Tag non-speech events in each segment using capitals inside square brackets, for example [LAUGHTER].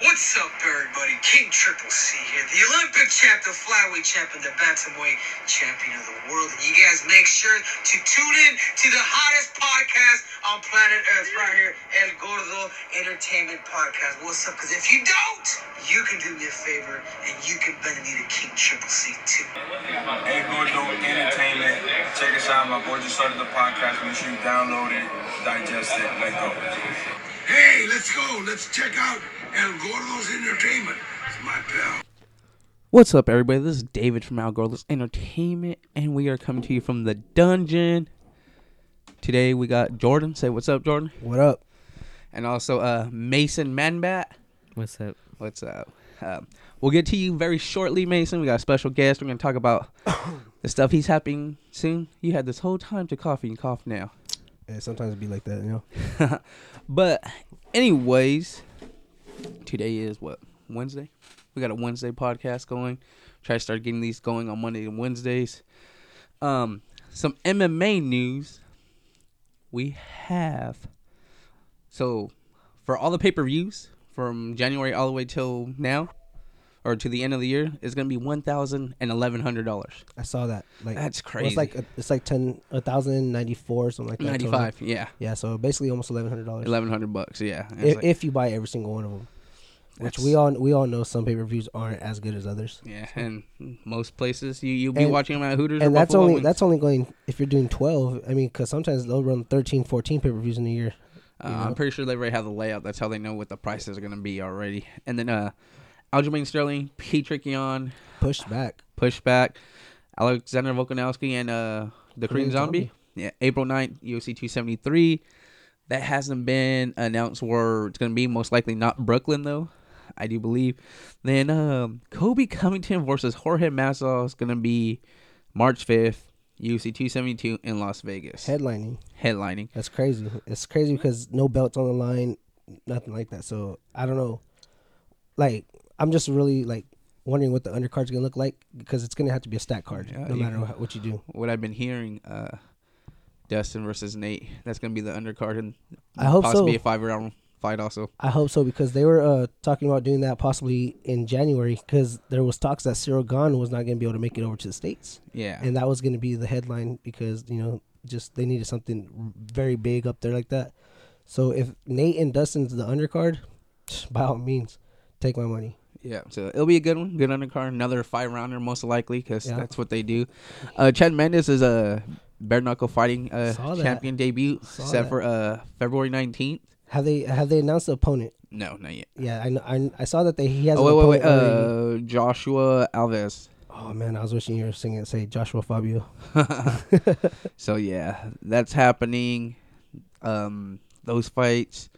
What's up, everybody? King Triple C here, the Olympic champ, the flyweight champion, the bantamweight champion of the world. And you guys make sure to tune in to the hottest podcast on planet Earth right here, El Gordo Entertainment Podcast. What's up? Because if you don't, you can do me a favor and you can bend the King Triple C too. Hey, Gordo Entertainment. Check us out. My boy just started the podcast. Make sure you download it, digest it. Let go. Hey, let's go. Let's check out El Gordo's Entertainment. It's my pal. What's up, everybody? This is David from El Gordo's Entertainment, and we are coming to you from the dungeon. Today we got Jordan. Say what's up, Jordan. What up? And also uh, Mason Manabat. What's up? What's up? Um, we'll get to you very shortly, Mason. We got a special guest. We're going to talk about [COUGHS] the stuff he's happening soon. You had this whole time to cough and you cough now. Yeah, sometimes it be like that, you know. [LAUGHS] But, anyways, today is what? Wednesday? We got a Wednesday podcast going. Try to start getting these going on Monday and Wednesdays. Um, some MMA news. We have so for all the pay per views from January all the way till now, or to the end of the year, is gonna be one thousand and eleven hundred dollars. I saw that. Like That's well, It's like crazy. it's like ten a thousand ninety four something like that. Ninety total. yeah, Yeah, so basically almost eleven hundred dollars. eleven hundred bucks, yeah. If, like- if you buy every single one of them, which we all we all know some pay per views aren't as good as others. yeah, and most places you you'll be And- watching them at Hooters, or And that's Buffalo only Wings. that's only going if you're doing twelve. I mean, because sometimes they'll run 13, 14 pay per views in a year. Uh, you I'm pretty sure they already have the layout. That's how they know what the prices are going to be already. And then uh, Aljamain Sterling, Petr Yan, Pushed back. Pushback, Alexander Volkanovski, and uh, the Korean Korean Zombie. Zombie. Yeah, April 9th, UFC 273. That hasn't been announced where it's going to be. Most likely not Brooklyn, though. I do believe. Then um, Colby Covington versus Jorge Masvidal is going to be March 5th, UFC 272 in Las Vegas. Headlining. Headlining. That's crazy. It's crazy because no belts on the line, nothing like that. So I don't know. Like I'm just really like wondering what the undercard's gonna look like because it's gonna have to be a stat card Yeah, no you- matter what, what you do. what I've been hearing, uh, Dustin versus Nate. That's gonna be the undercard and I hope possibly so. a five round fight also. I hope so because they were uh, talking about doing that possibly in January because there was talks that Ciryl Gane was not gonna be able to make it over to the states Yeah, and that was gonna be the headline because you know just they needed something very big up there like that. So if Nate and Dustin's the undercard, by all means, take my money. Yeah. So it'll be a good one, good undercard, another five rounder most likely because Yeah. that's what they do. Uh, Chad Mendes is a bare knuckle fighting uh, champion debut Saw set that. for uh February nineteenth. Have they have they announced the opponent? No, not yet. Yeah, I know, I, I saw that they he has. Oh wait, wait, wait. Uh, Joshua Alves. oh man, I was wishing you were singing say Joshua Fabia. [LAUGHS] [LAUGHS] so yeah, that's happening. Um, those fights.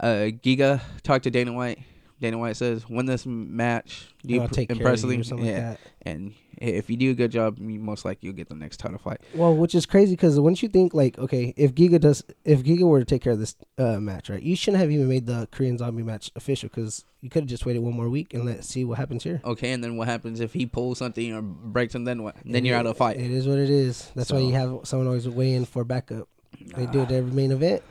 Uh, Giga talked to Dana White. Dana White says, "Win this match, do You take care of impressively, you or something like yeah, that. and if you do a good job, you most likely you'll get the next title fight." Well, which is crazy because once you think like, okay, if Giga does, if Giga were to take care of this uh, match, right, you shouldn't have even made the Korean Zombie match official because you could have just waited one more week and let's see what happens here. Okay, and then what happens if he pulls something or breaks something? Then what? Then you're out of fight. It is what it is. That's why you have someone always weigh in for backup. They do it every main event.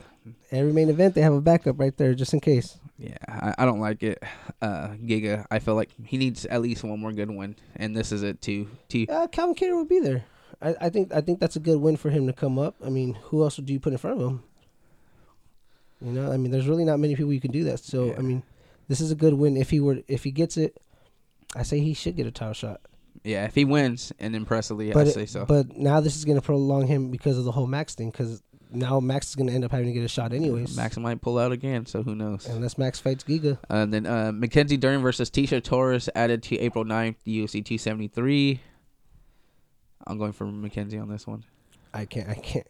Every main event, they have a backup right there just in case. Yeah, I, I don't like it. [SIGHS] Uh, Giga, I feel like he needs at least one more good one, and this is it too. To Uh, Calvin Kattar would be there. I, I think I think that's a good win for him to come up. I mean, who else would you put in front of him? You know, I mean, there's really not many people you can do that. So Yeah. I mean, this is a good win. If he were, if he gets it, I say he should get a title shot. yeah, if he wins and impressively, I say so. but now this is going to prolong him because of the whole Max thing. Because now Max is going to end up having to get a shot anyways. Max might pull out again, so who knows? unless Max fights Giga. And then uh, Mackenzie Dern versus Tecia Torres added to April 9th, UFC 273. I'm going for Mackenzie on this one. I can't. I can't.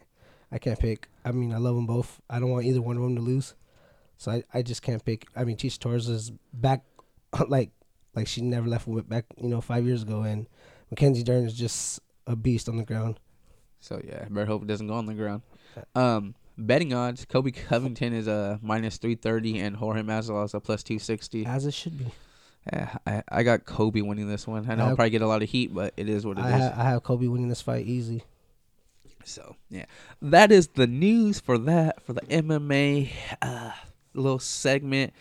I can't pick. I mean, I love them both. I don't want either one of them to lose. So I, I just can't pick. I mean, Tecia Torres is back, [LAUGHS] like like she never left back. You know, five years ago, and Mackenzie Dern is just a beast on the ground. So yeah, better hope it doesn't go on the ground. Um, betting odds: Colby Covington is a minus 330, and Jorge Masvidal is a plus 260. As it should be. Yeah, I, I got Colby winning this one. I know I I'll probably get a lot of heat, but it is what it is. I, ha- I have Colby winning this fight easy. So yeah, that is the news for that for the MMA uh, little segment.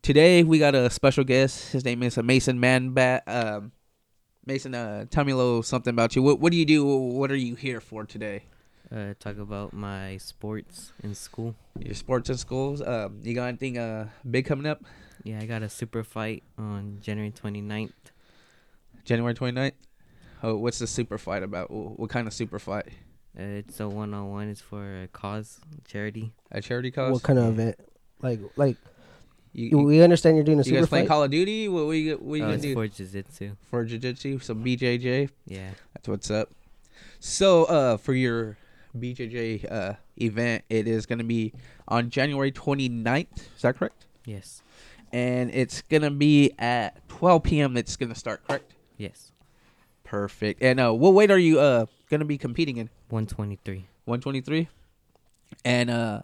today we got a special guest. His name is Mason Manabat. Um, Mason, uh, tell me a little something about you. What What do you do? What are you here for today? Uh, talk about my sports in school. Your sports in schools. Um, you got anything uh big coming up? Yeah, I got a super fight on January 29th. January 29th? Oh, what's the super fight about? What kind of super fight? Uh, it's a one on one. It's for a cause, charity. A charity cause? What kind of event? Like, like You, you- you, we understand you're doing a you guys super playing fight. Call of Duty? What, what you, what you Uh, gonna it's do for jiu-jitsu. for jiu-jitsu? Some BJJ? Yeah. That's what's up. So, uh, for your BJJ uh event, it is gonna be on January 29th. Is that correct? Yes. And it's gonna be at 12 p.m. It's gonna start, correct? Yes. Perfect. And uh, what weight are you uh gonna be competing in? 123. 123. And uh,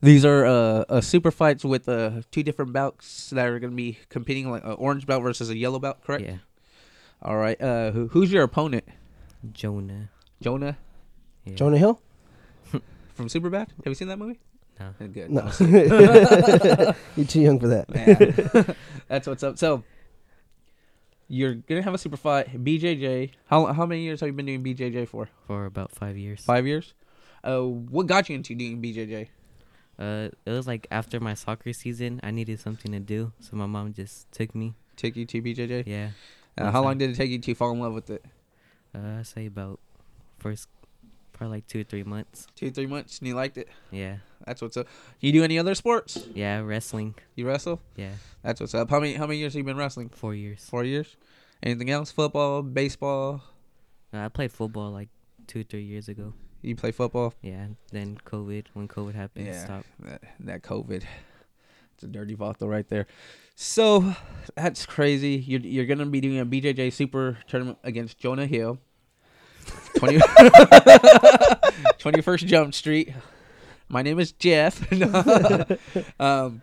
these are uh, uh super fights with uh two different belts that are gonna be competing, like an orange belt versus a yellow belt, correct? Yeah. All right. Uh, who, who's your opponent? Jonah. Jonah Yeah. Jonah Hill. [LAUGHS] from Superbad. Have you seen that movie? No. Good. No, [LAUGHS] [LAUGHS] you're too young for that. Man. That's what's up. So you're gonna have a super fight, BJJ. How how many years have you been doing BJJ for? For about five years. Five years. Uh, what got you into doing BJJ? Uh, it was like after my soccer season, I needed something to do, so my mom just took me. Took you to BJJ. Yeah. Uh, one how long did it take you to fall in love with it? Uh, I say about first, probably like two or three months. Two three months, and you liked it. Yeah. That's what's up. You do any other sports? Yeah, wrestling. You wrestle? Yeah. That's what's up. How many how many years have you been wrestling? Four years. Four years. Anything else? Football, baseball. Uh, I played football like two, three years ago. You play football? Yeah. Then COVID, when COVID happened, Yeah. stopped. That, that COVID. It's a dirty vato right there. So that's crazy. You're you're gonna be doing a BJJ Super tournament against Jonah Hill. 20, [LAUGHS] 21st Jump Street. My name is Jeff. [LAUGHS] um,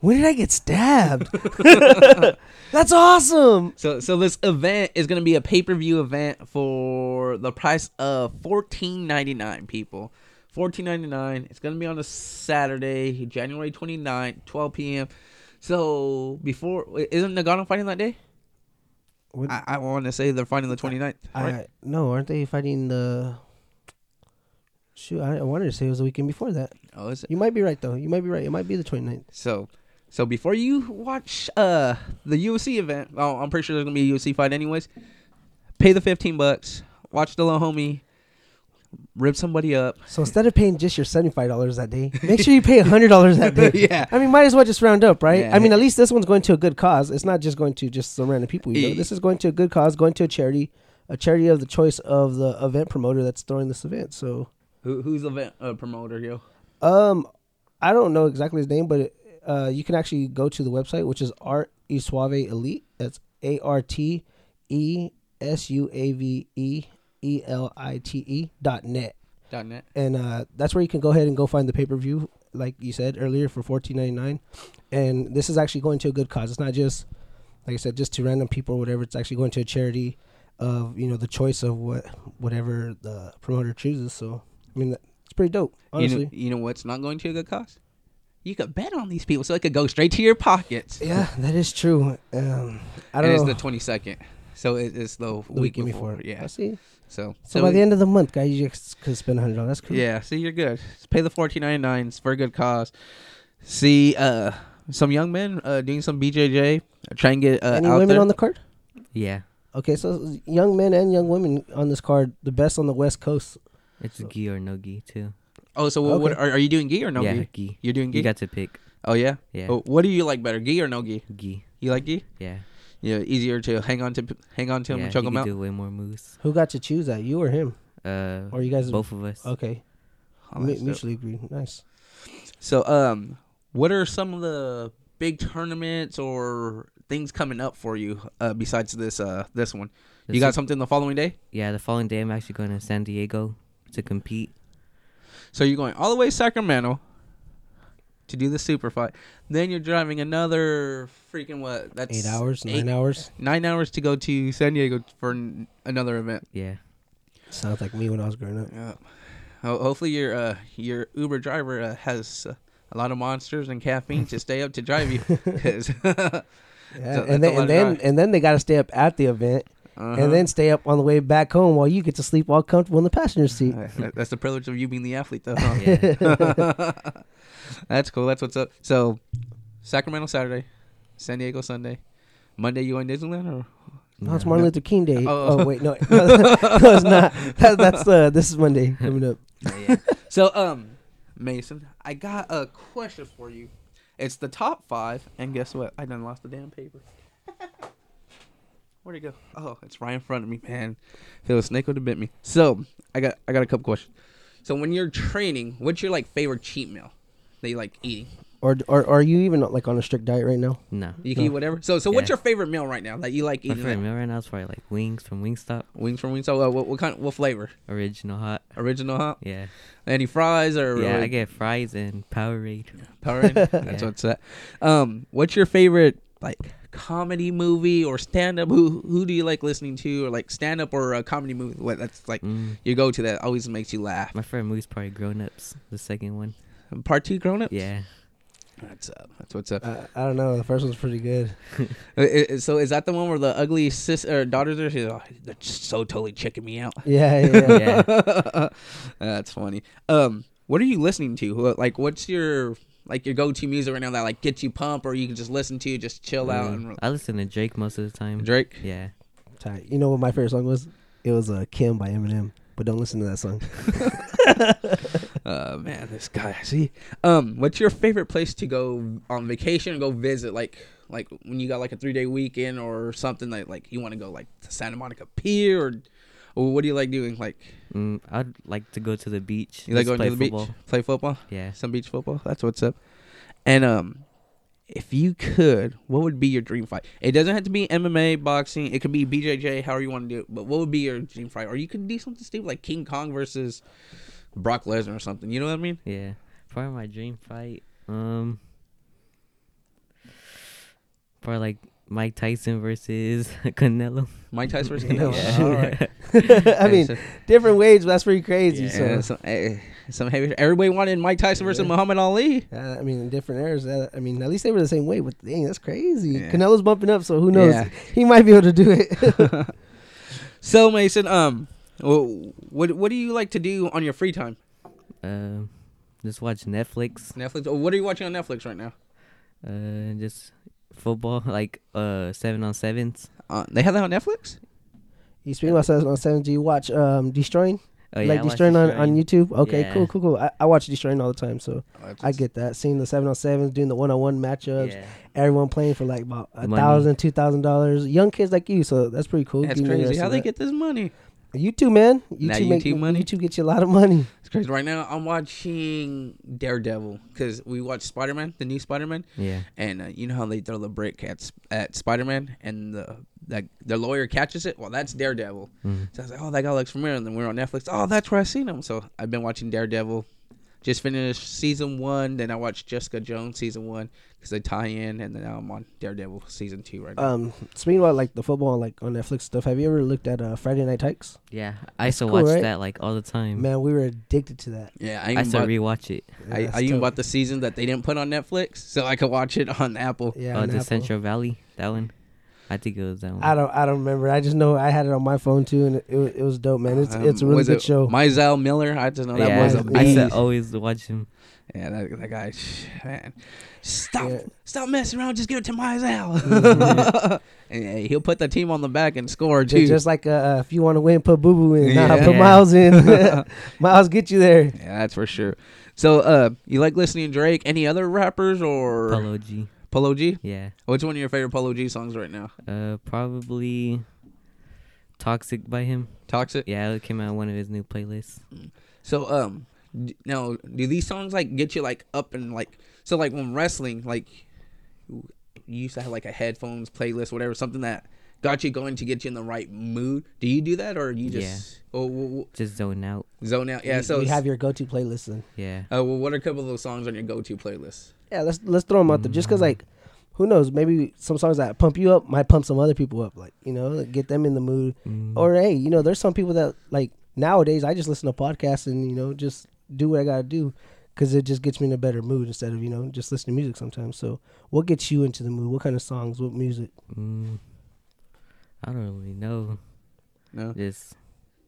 When did I get stabbed? [LAUGHS] That's awesome. so so this event is gonna be a pay per view event for the price of fourteen ninety nine. People, fourteen ninety nine. It's gonna be on a Saturday, January 29th, twelve p.m. So before isn't Ngannou fighting that day? What- I, I want to say they're fighting the 29th. Right? I no, aren't they fighting the? Shoot, I, I wanted to say it was the weekend before that. oh, is it? You might be right though. You might be right. It might be the 29th. So, so before you watch uh the UFC event, oh, I'm pretty sure there's gonna be a UFC fight anyways. Pay the 15 bucks. Watch the little homie rip somebody up. So instead of paying just your seventy-five dollars that day, make sure you pay hundred dollars that day. [LAUGHS] Yeah. I mean, might as well just round up, right? Yeah. I mean, at least this one's going to a good cause. It's not just going to just some random people. You know? This is going to a good cause, going to a charity, a charity of the choice of the event promoter that's throwing this event. So, Who, who's the event uh, promoter, yo? um, I don't know exactly his name, but uh, you can actually go to the website, which is Art E Suave Elite. That's A R T E S U A V E E L I T E dot net. Dot net. and uh, that's where you can go ahead and go find the pay per view, like you said earlier, for fourteen ninety nine. And this is actually going to a good cause. It's not just, like I said, just to random people or whatever. It's actually going to a charity of you know the choice of what whatever the promoter chooses. So I mean, it's pretty dope, You honestly. know, you know what's not going to a good cause? You could bet on these people, so it could go straight to your pockets. yeah, that is true. Um, I don't it's know. the 22nd, so it, it's the, the week weekend before. before. Yeah. I see. So, So, by the end of the month, guys, you just could spend hundred dollars. That's cool. Yeah, see, you're good. Just pay the fourteen ninety nine. It's for a good cause. See, uh, some young men uh, doing some BJJ, try and get uh, Any out women there. on the card? Yeah. Okay, so young men and young women on this card, the best on the West Coast. It's gi or no gi too. oh, so what, what are, are you doing gi or no yeah, gi? gi. You're doing gi. You got to pick. oh yeah. Yeah. Oh, what do you like better, gi or no gi? Gi. You like gi? Yeah. Yeah, easier to hang on to hang on to him yeah, and choke you him can out. do way more moves. Who got to choose that? You or him? Uh, Or you guys? both of us. Okay. Oh, Mu- mutually agreed. Nice. So, um, what are some of the big tournaments or things coming up for you uh, besides this uh this one? The you got something the following day? Yeah, the following day I'm actually going to San Diego to compete. So you're going all the way to Sacramento to do the super fight. Then you're driving another freaking what? That's Eight hours, eight- nine hours. Nine hours to go to San Diego for n- another event. Yeah. Sounds like me when I was growing up. Yeah. Ho- hopefully your uh your Uber driver uh, has uh, a lot of monsters and caffeine to stay up to drive you. [LAUGHS] [LAUGHS] [LAUGHS] Yeah, So and then and then and then they got to stay up at the event, Uh-huh. and then stay up on the way back home while you get to sleep all comfortable in the passenger seat. That's the privilege of you being the athlete, though. huh? Yeah. That's cool. That's what's up. So, Sacramento Saturday, San Diego Sunday, Monday you going Disneyland or? No, it's Martin Luther King Day. Oh. Oh, wait, no, [LAUGHS] [LAUGHS] no, it's not. That, that's uh, this is Monday coming up. [LAUGHS] So, um, Mason, I got a question for you. It's the top five, and guess what? I done lost the damn paper. Where'd it go? Oh, it's right in front of me, man. If it was a snake would have bit me. So, I got I got a couple questions. So, when you're training, what's your like favorite cheat meal that you like eating? Or, or, or are you even like on a strict diet right now? No. You can eat whatever. So, so what's Yeah. your favorite meal right now that you like My eating? favorite like, meal right now is probably like wings from Wingstop, wings from Wingstop. Uh, what, what kind? What flavor? original hot. Original hot? Yeah. Any fries or? Yeah, or I get fries and Powerade. Powerade. [LAUGHS] That's Yeah. what's that. Um, what's your favorite like comedy movie or stand up? Who who do you like listening to, or like stand up or a comedy movie? What that's like Mm. you go to that always makes you laugh. My favorite movie's probably Grown Ups, the second one. Part two, grown up. Yeah. that's up. That's what's up. Uh, I don't know. The first one's pretty good. [LAUGHS] Uh, uh, so is that the one where the ugly sis or daughters are? She's oh, they're just so totally checking me out. Yeah, yeah. [LAUGHS] yeah. Yeah. That's funny. Um, what are you listening to? Who- Like, what's your like your go to music right now that like gets you pumped, or you can just listen to, just chill out Mm. and I listen to Drake most of the time. Drake. Yeah. Tight. You know what my favorite song was? It was uh, "Kim" by Eminem. But don't listen to that song. [LAUGHS] Uh man, this guy. See, um, what's your favorite place to go on vacation and go visit? Like, like when you got like a three day weekend or something like like you want to go like to Santa Monica Pier or, or what do you like doing? Like, Mm, I'd like to go to the beach. you like just going to play the football. beach, play football, Yeah. some beach football. That's what's up. And um, if you could, what would be your dream fight? It doesn't have to be MMA, boxing. It could be BJJ, however you want to do it. But what would be your dream fight? Or you could do something stupid like King Kong versus Brock Lesnar or something. You know what I mean? Yeah. Probably my dream fight. Um. Probably like Mike Tyson versus [LAUGHS] Canelo. Mike Tyson versus [LAUGHS] Canelo. Yeah. All right. [LAUGHS] I mean, so- different ways. But that's pretty crazy. Yeah, So, some, eh, some heavy. Everybody wanted Mike Tyson versus Yeah. Muhammad Ali. uh, I mean, in different eras. Uh, I mean, at least they were the same weight. But dang, that's crazy. Yeah. Canelo's bumping up, so who knows? Yeah. He might be able to do it. So Mason, um, wh- what what do you like to do on your free time? Um. just watch Netflix. Netflix. Or what are you watching on Netflix right now? Uh. Just football, [LAUGHS] like uh seven on sevens. Uh, they have that on Netflix. you speaking about seven on seven? Do you watch um, Deestroying? Oh like I watch Deestroying on, on YouTube? Okay, Yeah. cool, cool, cool. I, I watch Deestroying all the time, so I get that. Seeing the seven on sevens, doing the one on one matchups, Yeah. everyone playing for like about a Money. thousand, two thousand dollars. Young kids like you, so that's pretty cool. That's Getting crazy. How they that. get this money? YouTube, man. YouTube, That make, YouTube money? YouTube gets you a lot of money. [LAUGHS] It's crazy. Right now, I'm watching Daredevil because we watched Spider Man, the new Spider Man, Yeah. and uh, you know how they throw the brick at at Spider Man, and the that the lawyer catches it. Well, that's Daredevil. Mhm. So I was like, oh, that guy looks familiar. And then we are on Netflix. Oh, that's where I seen him. So I've been watching Daredevil. Just finished season one. Then I watched Jessica Jones season one because they tie in, and then now I'm on Daredevil season two right now. Um, speaking about like the football like on Netflix stuff, have you ever looked at uh, Friday Night Tykes? Yeah. I used to cool, watch right? that like all the time. Man, we were addicted to that. yeah, I I used to rewatch it. I, That's I even dope. bought the season that they didn't put on Netflix, so I could watch it on Apple. Yeah, oh, on the Apple. Central Valley. That one. I think it was that one. I don't, I don't remember. I just know I had it on my phone too, and it, it, was, it was dope, man. It's, it's a Um, really good it show. Mizell Miller. I just know that yeah, was a Mizell- I used to always watch him. Yeah, that, that guy, man, stop, Yeah. stop messing around. Just give it to Mizell. [LAUGHS] [LAUGHS] and yeah, he'll put the team on the back and score too. Just, just like uh, if you want to win, put Boo Boo in. Nah, put Yeah. Miles in. [LAUGHS] Miles, get you there. yeah, that's for sure. So, uh, you like listening to Drake? Any other rappers or Polo G. Polo G? Yeah. What's one of your favorite Polo G songs right now? Uh, probably Toxic by him. Toxic. Yeah, it came out on one of his new playlists. So, um, d- now do these songs like get you like up and like so like when wrestling like you used to have like a headphones playlist whatever something that got you going to get you in the right mood. Do you do that or you just oh w- w- Just zone out. zone out? Yeah. We- so you have your go-to playlist then. Yeah. Uh, well, what are a couple of those songs on your go-to playlist? Yeah, let's let's throw them out there. Just cause like, who knows? Maybe some songs that pump you up might pump some other people up. Like you know, like, get them in the mood. Mm. Or hey, you know, there's some people that like nowadays I just listen to podcasts and you know just do what I gotta do. because it just gets me in a better mood instead of you know just listening to music sometimes. So, what gets you into the mood? What kind of songs? What music? Mm, I don't really know. No. Just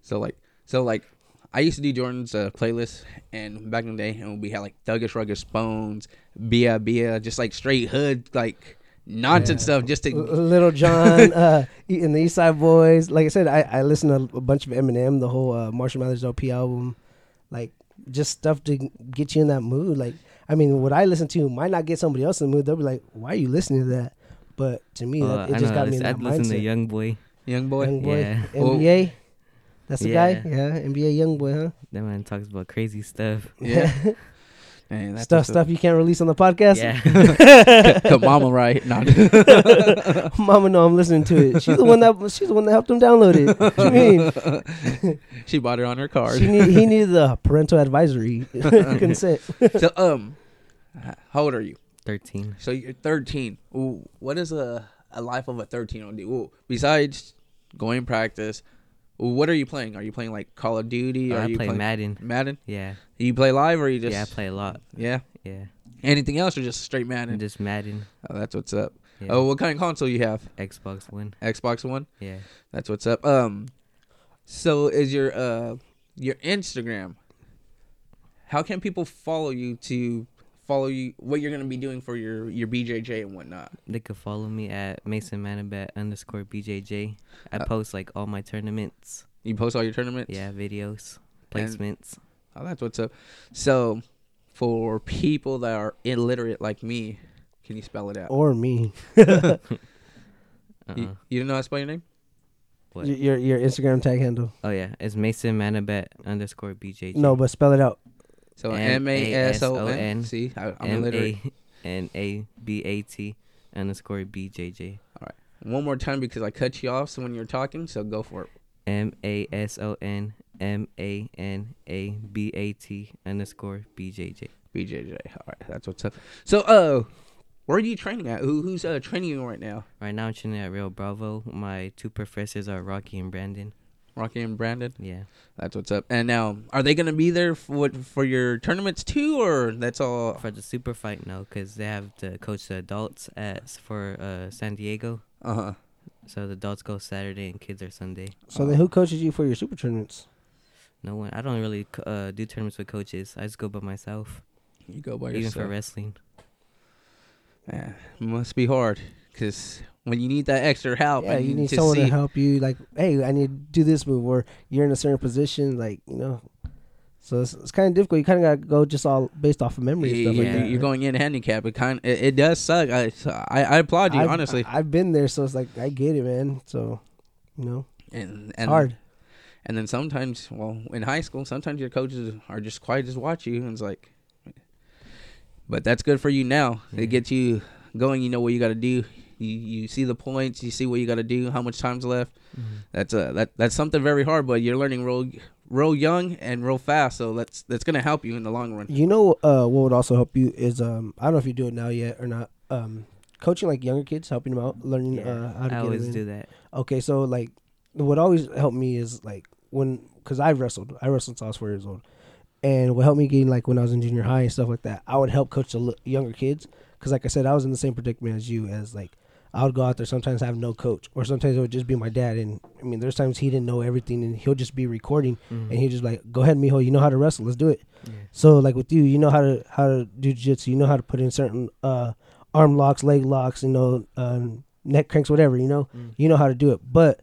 So like, so like, I used to do Jordan's uh, playlist, and back in the day, and we had like Thuggish Ruggish Bones, Bia Bia, just like straight hood like nonsense stuff, just L- to Lil Jon, [LAUGHS] uh, and the East Side Boys. Like I said, I I listen to a bunch of Eminem, the whole uh, Marshall Mathers LP album, like just stuff to get you in that mood. Like I mean, what I listen to might not get somebody else in the mood. They'll be like, "Why are you listening to that?" But to me, uh, that, it I just know. got me in I that listen to mindset. Young Boy. young boy. Young boy, Yeah. Well- NBA. That's the guy. Yeah. Yeah, NBA young boy, huh? That man talks about crazy stuff. Yeah. [LAUGHS] Man, that's stuff stuff you can't release on the podcast. Yeah. [LAUGHS] Cut [LAUGHS] mama right. No. Mama, no, I'm listening to it. She's the one that she's the one that helped him download it. What you mean? she bought it on her card. She need, he needed the parental advisory consent. so um, how old are you? Thirteen. So you're 13. Ooh, what is a a life of a 13 year old do? Ooh, besides going practice, ooh, what are you playing? Are you playing like Call of Duty? Oh, are I you play playing Madden. Madden? Yeah. You play live or you just yeah, I play a lot. yeah? Yeah. Anything else or just straight Madden? Just Madden. oh, that's what's up. Yeah. Oh, what kind of console you have? Xbox One. Xbox One. Yeah. That's what's up. Um, so is your uh your Instagram? How can people follow you to follow you? What you're gonna be doing for your your BJJ and whatnot? They could follow me at Mason Manabat underscore BJJ. I Uh, post like all my tournaments. You post all your tournaments. Yeah, videos, And- placements. Oh, that's what's up. So, for people that are illiterate like me, can you spell it out? or me. [LAUGHS] [LAUGHS] Uh-uh. You, you don't know how to spell your name? What? Your your Instagram tag handle. Oh yeah, it's Mason Manabat underscore BJJ. No, but spell it out. So M A S O N. See, I, I'm illiterate. A N A B A T underscore BJJ. All right. One more time because I cut you off. So when you're talking, so go for it. M A S O N M A N A B A T underscore BJJ. BJJ. All right, that's what's up. So, uh, where are you training at? Who who's uh training you right now? Right now I'm training at Real Bravo. My two professors are Rocky and Brandon. Rocky and Brandon. Yeah. That's what's up. And now, are they gonna be there for for your tournaments too, or that's all? For the super fight, no, because they have to coach the adults at for uh, San Diego. Uh huh. So the adults go Saturday and kids are Sunday. So then, who coaches you for your super tournaments? No one. I don't really uh, do tournaments with coaches. I just go by myself. You go by even yourself. for wrestling. Yeah, must be hard because when you need that extra help, Yeah, and you need to someone see, to help you. Like, hey, I need to do this move, or you're in a certain position. Like, you know. So it's, it's kind of difficult. You kind of got to go just all based off of memory and Yeah, stuff like that. you're going in handicap. It kind, it, it does suck. I, I, I applaud you I've- honestly. I, have been there, so it's like I get it, man. So, you know, and it's and hard. And then sometimes, well, in high school, sometimes your coaches are just quiet, just watch you, and it's like. But that's good for you now. Yeah. It gets you going. You know what you got to do. You you see the points. You see what you got to do. How much time's left. That's uh that that's something very hard, but you're learning real real young and real fast. So that's that's gonna help you in the long run. You know, uh, what would also help you is um, I don't know if you do it now yet or not. Um, coaching like younger kids, helping them out, learning uh, how to I get always in. do that. Okay, so like, what always helped me is like when, cause I wrestled, I wrestled since I was four years old, and what helped me gain like when I was in junior high and stuff like that, I would help coach the l- younger kids, cause like I said, I was in the same predicament as you, as like I would go out there sometimes I have no coach, or sometimes it would just be my dad, and I mean, there's times he didn't know everything, and he'll just be recording, and he'd just like, go ahead, mijo, you know how to wrestle, let's do it. Yeah. So like with you, you know how to how to do jiu-jitsu, you know how to put in certain uh arm locks, leg locks, you know, um, neck cranks, whatever, you know. You know how to do it. But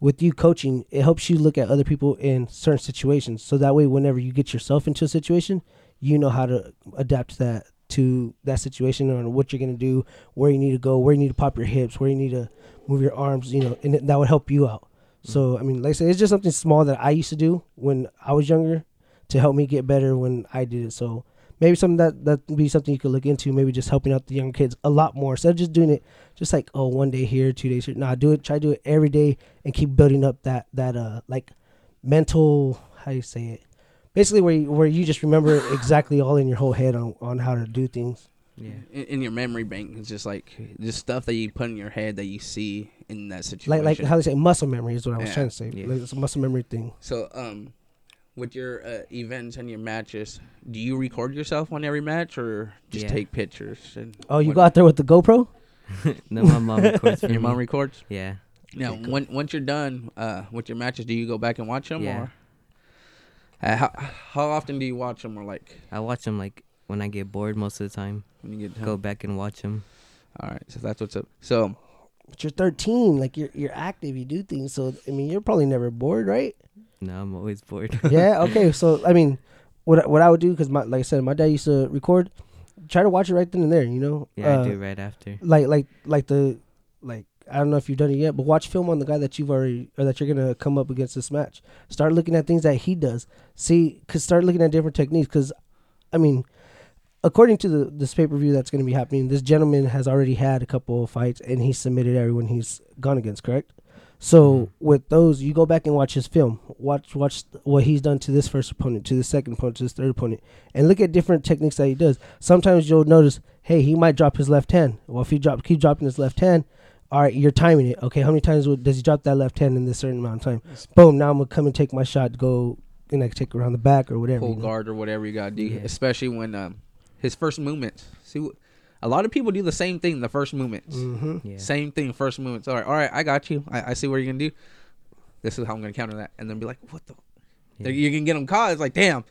with you coaching, it helps you look at other people in certain situations. So that way whenever you get yourself into a situation, you know how to adapt that to that situation on what you're gonna do, where you need to go, where you need to pop your hips, where you need to move your arms, you know, and that would help you out. So I mean, like I said, it's just something small that I used to do when I was younger to help me get better when I did it. So maybe something that that would be something you could look into. Maybe just helping out the younger kids a lot more instead of just doing it just like oh one day here, two days here. Nah, do it. Try to do it every day and keep building up that that uh like mental how do you say it. Basically, where you, where you just remember [LAUGHS] exactly all in your whole head on, on how to do things. Yeah. In, in your memory bank, it's just like just stuff that you put in your head that you see in that situation. Like like how they say muscle memory is what I was Yeah. trying to say. Yeah. Like, it's a muscle memory thing. So, um, with your uh, events and your matches, do you record yourself on every match or just Yeah. take pictures? And Oh, you what- go out there with the GoPro? [LAUGHS] no, my mom records for Your mom records. Yeah. Now, when, once you're done uh, with your matches, do you go back and watch them, Yeah. or uh, how how often do you watch them, or like I watch them like when I get bored most of the time. when you get home? Go back and watch them. All right, so that's what's up. So But you're 13, like you're you're active, you do things. So I mean, you're probably never bored, right? No, I'm always bored. [LAUGHS] yeah. [LAUGHS] Okay. So I mean, what what I would do because my like I said, my dad used to record. Try to watch it right then and there. You know. yeah, Uh, I do right after. Like like like the like I don't know if you've done it yet, but watch film on the guy that you've already or that you're gonna come up against this match. Start looking at things that he does. See, cause start looking at different techniques. Cause I mean, according to the this pay per view that's gonna be happening, this gentleman has already had a couple of fights and he submitted everyone he's gone against. Correct. So mm-hmm. with those, you go back and watch his film. Watch watch what he's done to this first opponent, to the second opponent, to this third opponent, and look at different techniques that he does. Sometimes you'll notice, hey, he might drop his left hand. Well, if he drop keep dropping his left hand, all right, you're timing it. Okay, how many times would, does he drop that left hand in this certain amount of time? Boom. Now I'm gonna come and take my shot. Go and I can take around the back or whatever. pull you know? guard or whatever you gotta do, Yeah. especially when um, his first movements. See, wh- a lot of people do the same thing the first movements. Mm-hmm. Yeah. Same thing, first movements. All right, all right, I got you. I, I see what you're gonna do. This is how I'm gonna counter that, and then be like, what the? Yeah. You can get them caught. It's like, damn,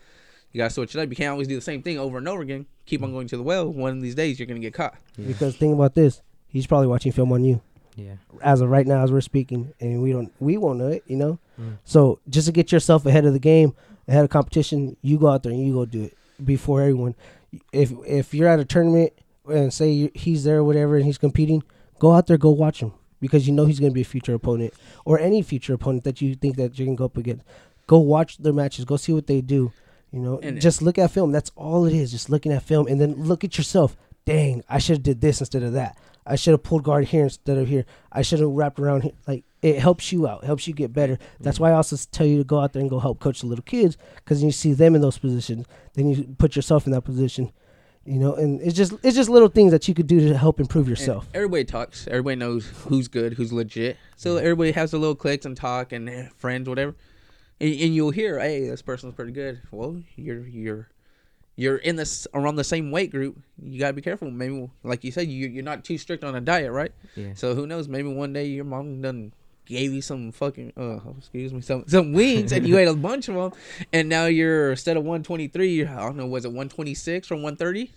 you gotta switch it up. You can't always do the same thing over and over again. Keep on going to the well. One of these days, you're gonna get caught. Yeah. Because think about this, he's probably watching film on you. Yeah. as of right now as we're speaking and we don't we won't know it you know? Mm. so just to get yourself ahead of the game ahead of competition you go out there and you go do it before everyone. If if you're at a tournament and say he's there or whatever and he's competing go out there go watch him because you know he's going to be a future opponent or any future opponent that you think that you can go up against. Go watch their matches. Go see what they do you know? And- just look at film. That's all it is just looking at film and then look at yourself. Dang i should have did this instead of that i should have pulled guard here instead of here i should have wrapped around here like it helps you out helps you get better that's why i also tell you to go out there and go help coach the little kids because you see them in those positions then you put yourself in that position you know and it's just it's just little things that you could do to help improve And yourself everybody talks. Everybody knows who's good, who's legit. So everybody has the little clicks and talk and eh, friends, whatever. And, and you'll hear, hey, this person's pretty good. Well, you're you're you're in this around the same weight group. You gotta be careful. Maybe, like you said, you you're not too strict on a diet, right? Yeah. So who knows? Maybe one day your mom done gave you some fucking uh excuse me some some wings and you ate a bunch of them, and now you're instead of 123, I don't know, was it 126 or 130?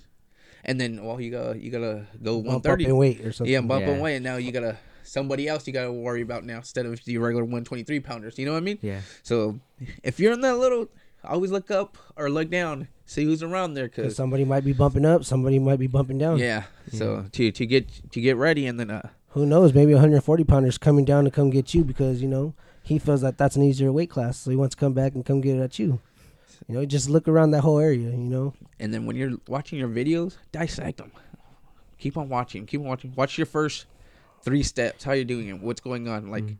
And then well, you gotta you gotta go bump 130. in weight or something Yeah, bump Yeah. away, and now you gotta somebody else you gotta worry about now instead of the regular 123 pounders. You know what I mean? Yeah. So if you're in that little, always look up or look down, see who's around there cause somebody might be bumping up somebody might be bumping down yeah. So to to get to get ready, and then uh who knows maybe 140 pounders coming down to come get you because you know he feels that that's an easier weight class so he wants to come back and come get it at you you know just look around that whole area you know and then when you're watching your videos, dissect them. Keep on watching. Keep on watching. Watch your first three steps. How you're doing it. What's going on. Like,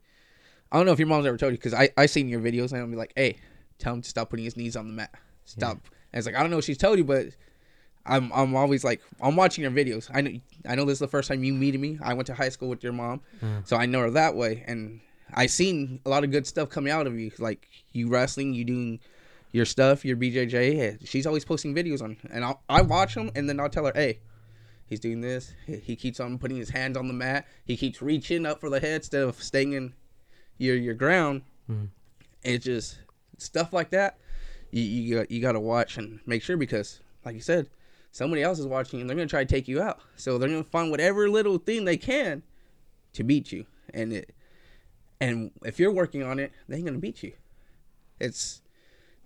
I don't know if your mom's ever told you because I I seen your videos and I'll be like, hey, tell him to stop putting his knees on the mat. Stop. And it's like I don't know if she's told you, but I'm I'm always like I'm watching your videos. I know I know this is the first time you meeting me. I went to high school with your mom, mm. so I know her that way, and I seen a lot of good stuff coming out of you, like you wrestling, you doing your stuff, your BJJ. She's always posting videos on, and I'll, I watch them, and then I'll tell her, hey, he's doing this. He he keeps on putting his hands on the mat. He keeps reaching up for the head instead of staying in your your ground. Mm. It's just stuff like that. You you got, you got to watch and make sure because, like you said, somebody else is watching and they're gonna try to take you out. So they're gonna find whatever little thing they can to beat you, and it and if you're working on it, they ain't gonna beat you. It's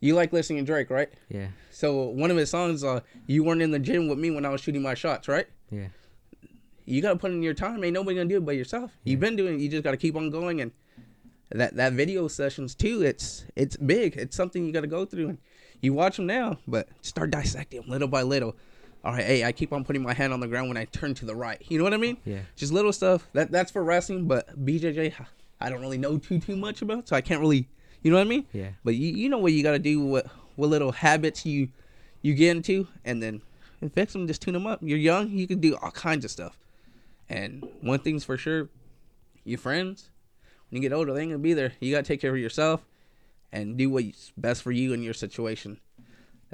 you like listening to Drake, right? Yeah. So one of his songs, uh, you weren't in the gym with me when I was shooting my shots, right? Yeah. You gotta put in your time. Ain't nobody gonna do it but yourself. You've been doing. it. You just gotta keep on going. And that that video sessions too. It's it's big. It's something you gotta go through. And you watch them now, but start dissecting little by little. All right, hey, I keep on putting my hand on the ground when I turn to the right. You know what I mean? Yeah. Just little stuff. That that's for wrestling. But BJJ, I don't really know too too much about, so I can't really. You know what I mean? Yeah. But you, you know what you got to do, what what little habits you you get into, and then fix them. Just tune them up. You're young, you can do all kinds of stuff. And one thing's for sure, your friends, when you get older, they ain't gonna be there. You gotta take care of yourself, and do what's best for you and your situation.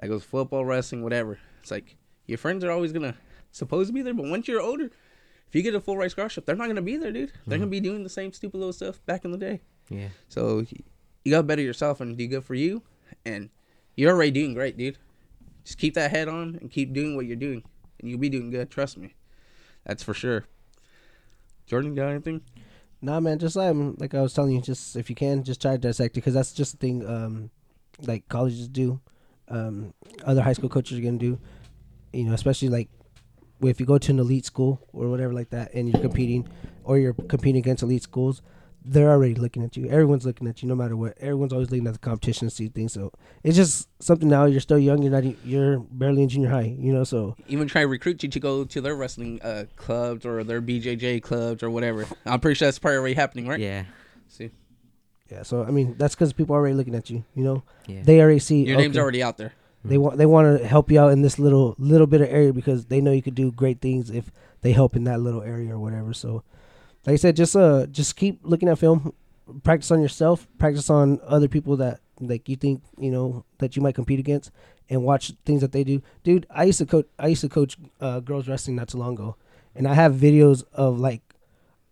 That goes football, wrestling, whatever. It's like your friends are always gonna supposed to be there, but once you're older, if you get a full ride scholarship, they're not gonna be there, dude. They're gonna mm-hmm. be doing the same stupid little stuff back in the day. Yeah. So you gotta better yourself and do good for you, and you're already doing great, dude. Just keep that head on and keep doing what you're doing, and you'll be doing good. Trust me, that's for sure. Jordan, got anything? Nah, man, just um, like I was telling you, just if you can, just try to dissect it because that's just the thing. Um, like colleges do, um, other high school coaches are gonna do. You know, especially like if you go to an elite school or whatever like that, and you're competing, or you're competing against elite schools, they're already looking at you. Everyone's looking at you, no matter what. Everyone's always looking at the competition and see things. So it's just something now. You're still young. You're not. You're barely in junior high. You know, so Even try to recruit you to go to their wrestling uh, clubs or their BJJ clubs or whatever. I'm pretty sure that's probably already happening, right? Yeah. See, yeah. So I mean, that's because people are already looking at you. You know, Yeah. they already see your name's already out there. They want they want to help you out in this little little bit of area because they know you could do great things if they help in that little area or whatever. So, like I said, just uh just keep looking at film, practice on yourself, practice on other people that like you think you know that you might compete against, and watch things that they do. Dude, I used to coach I used to coach uh, girls wrestling not too long ago, and I have videos of like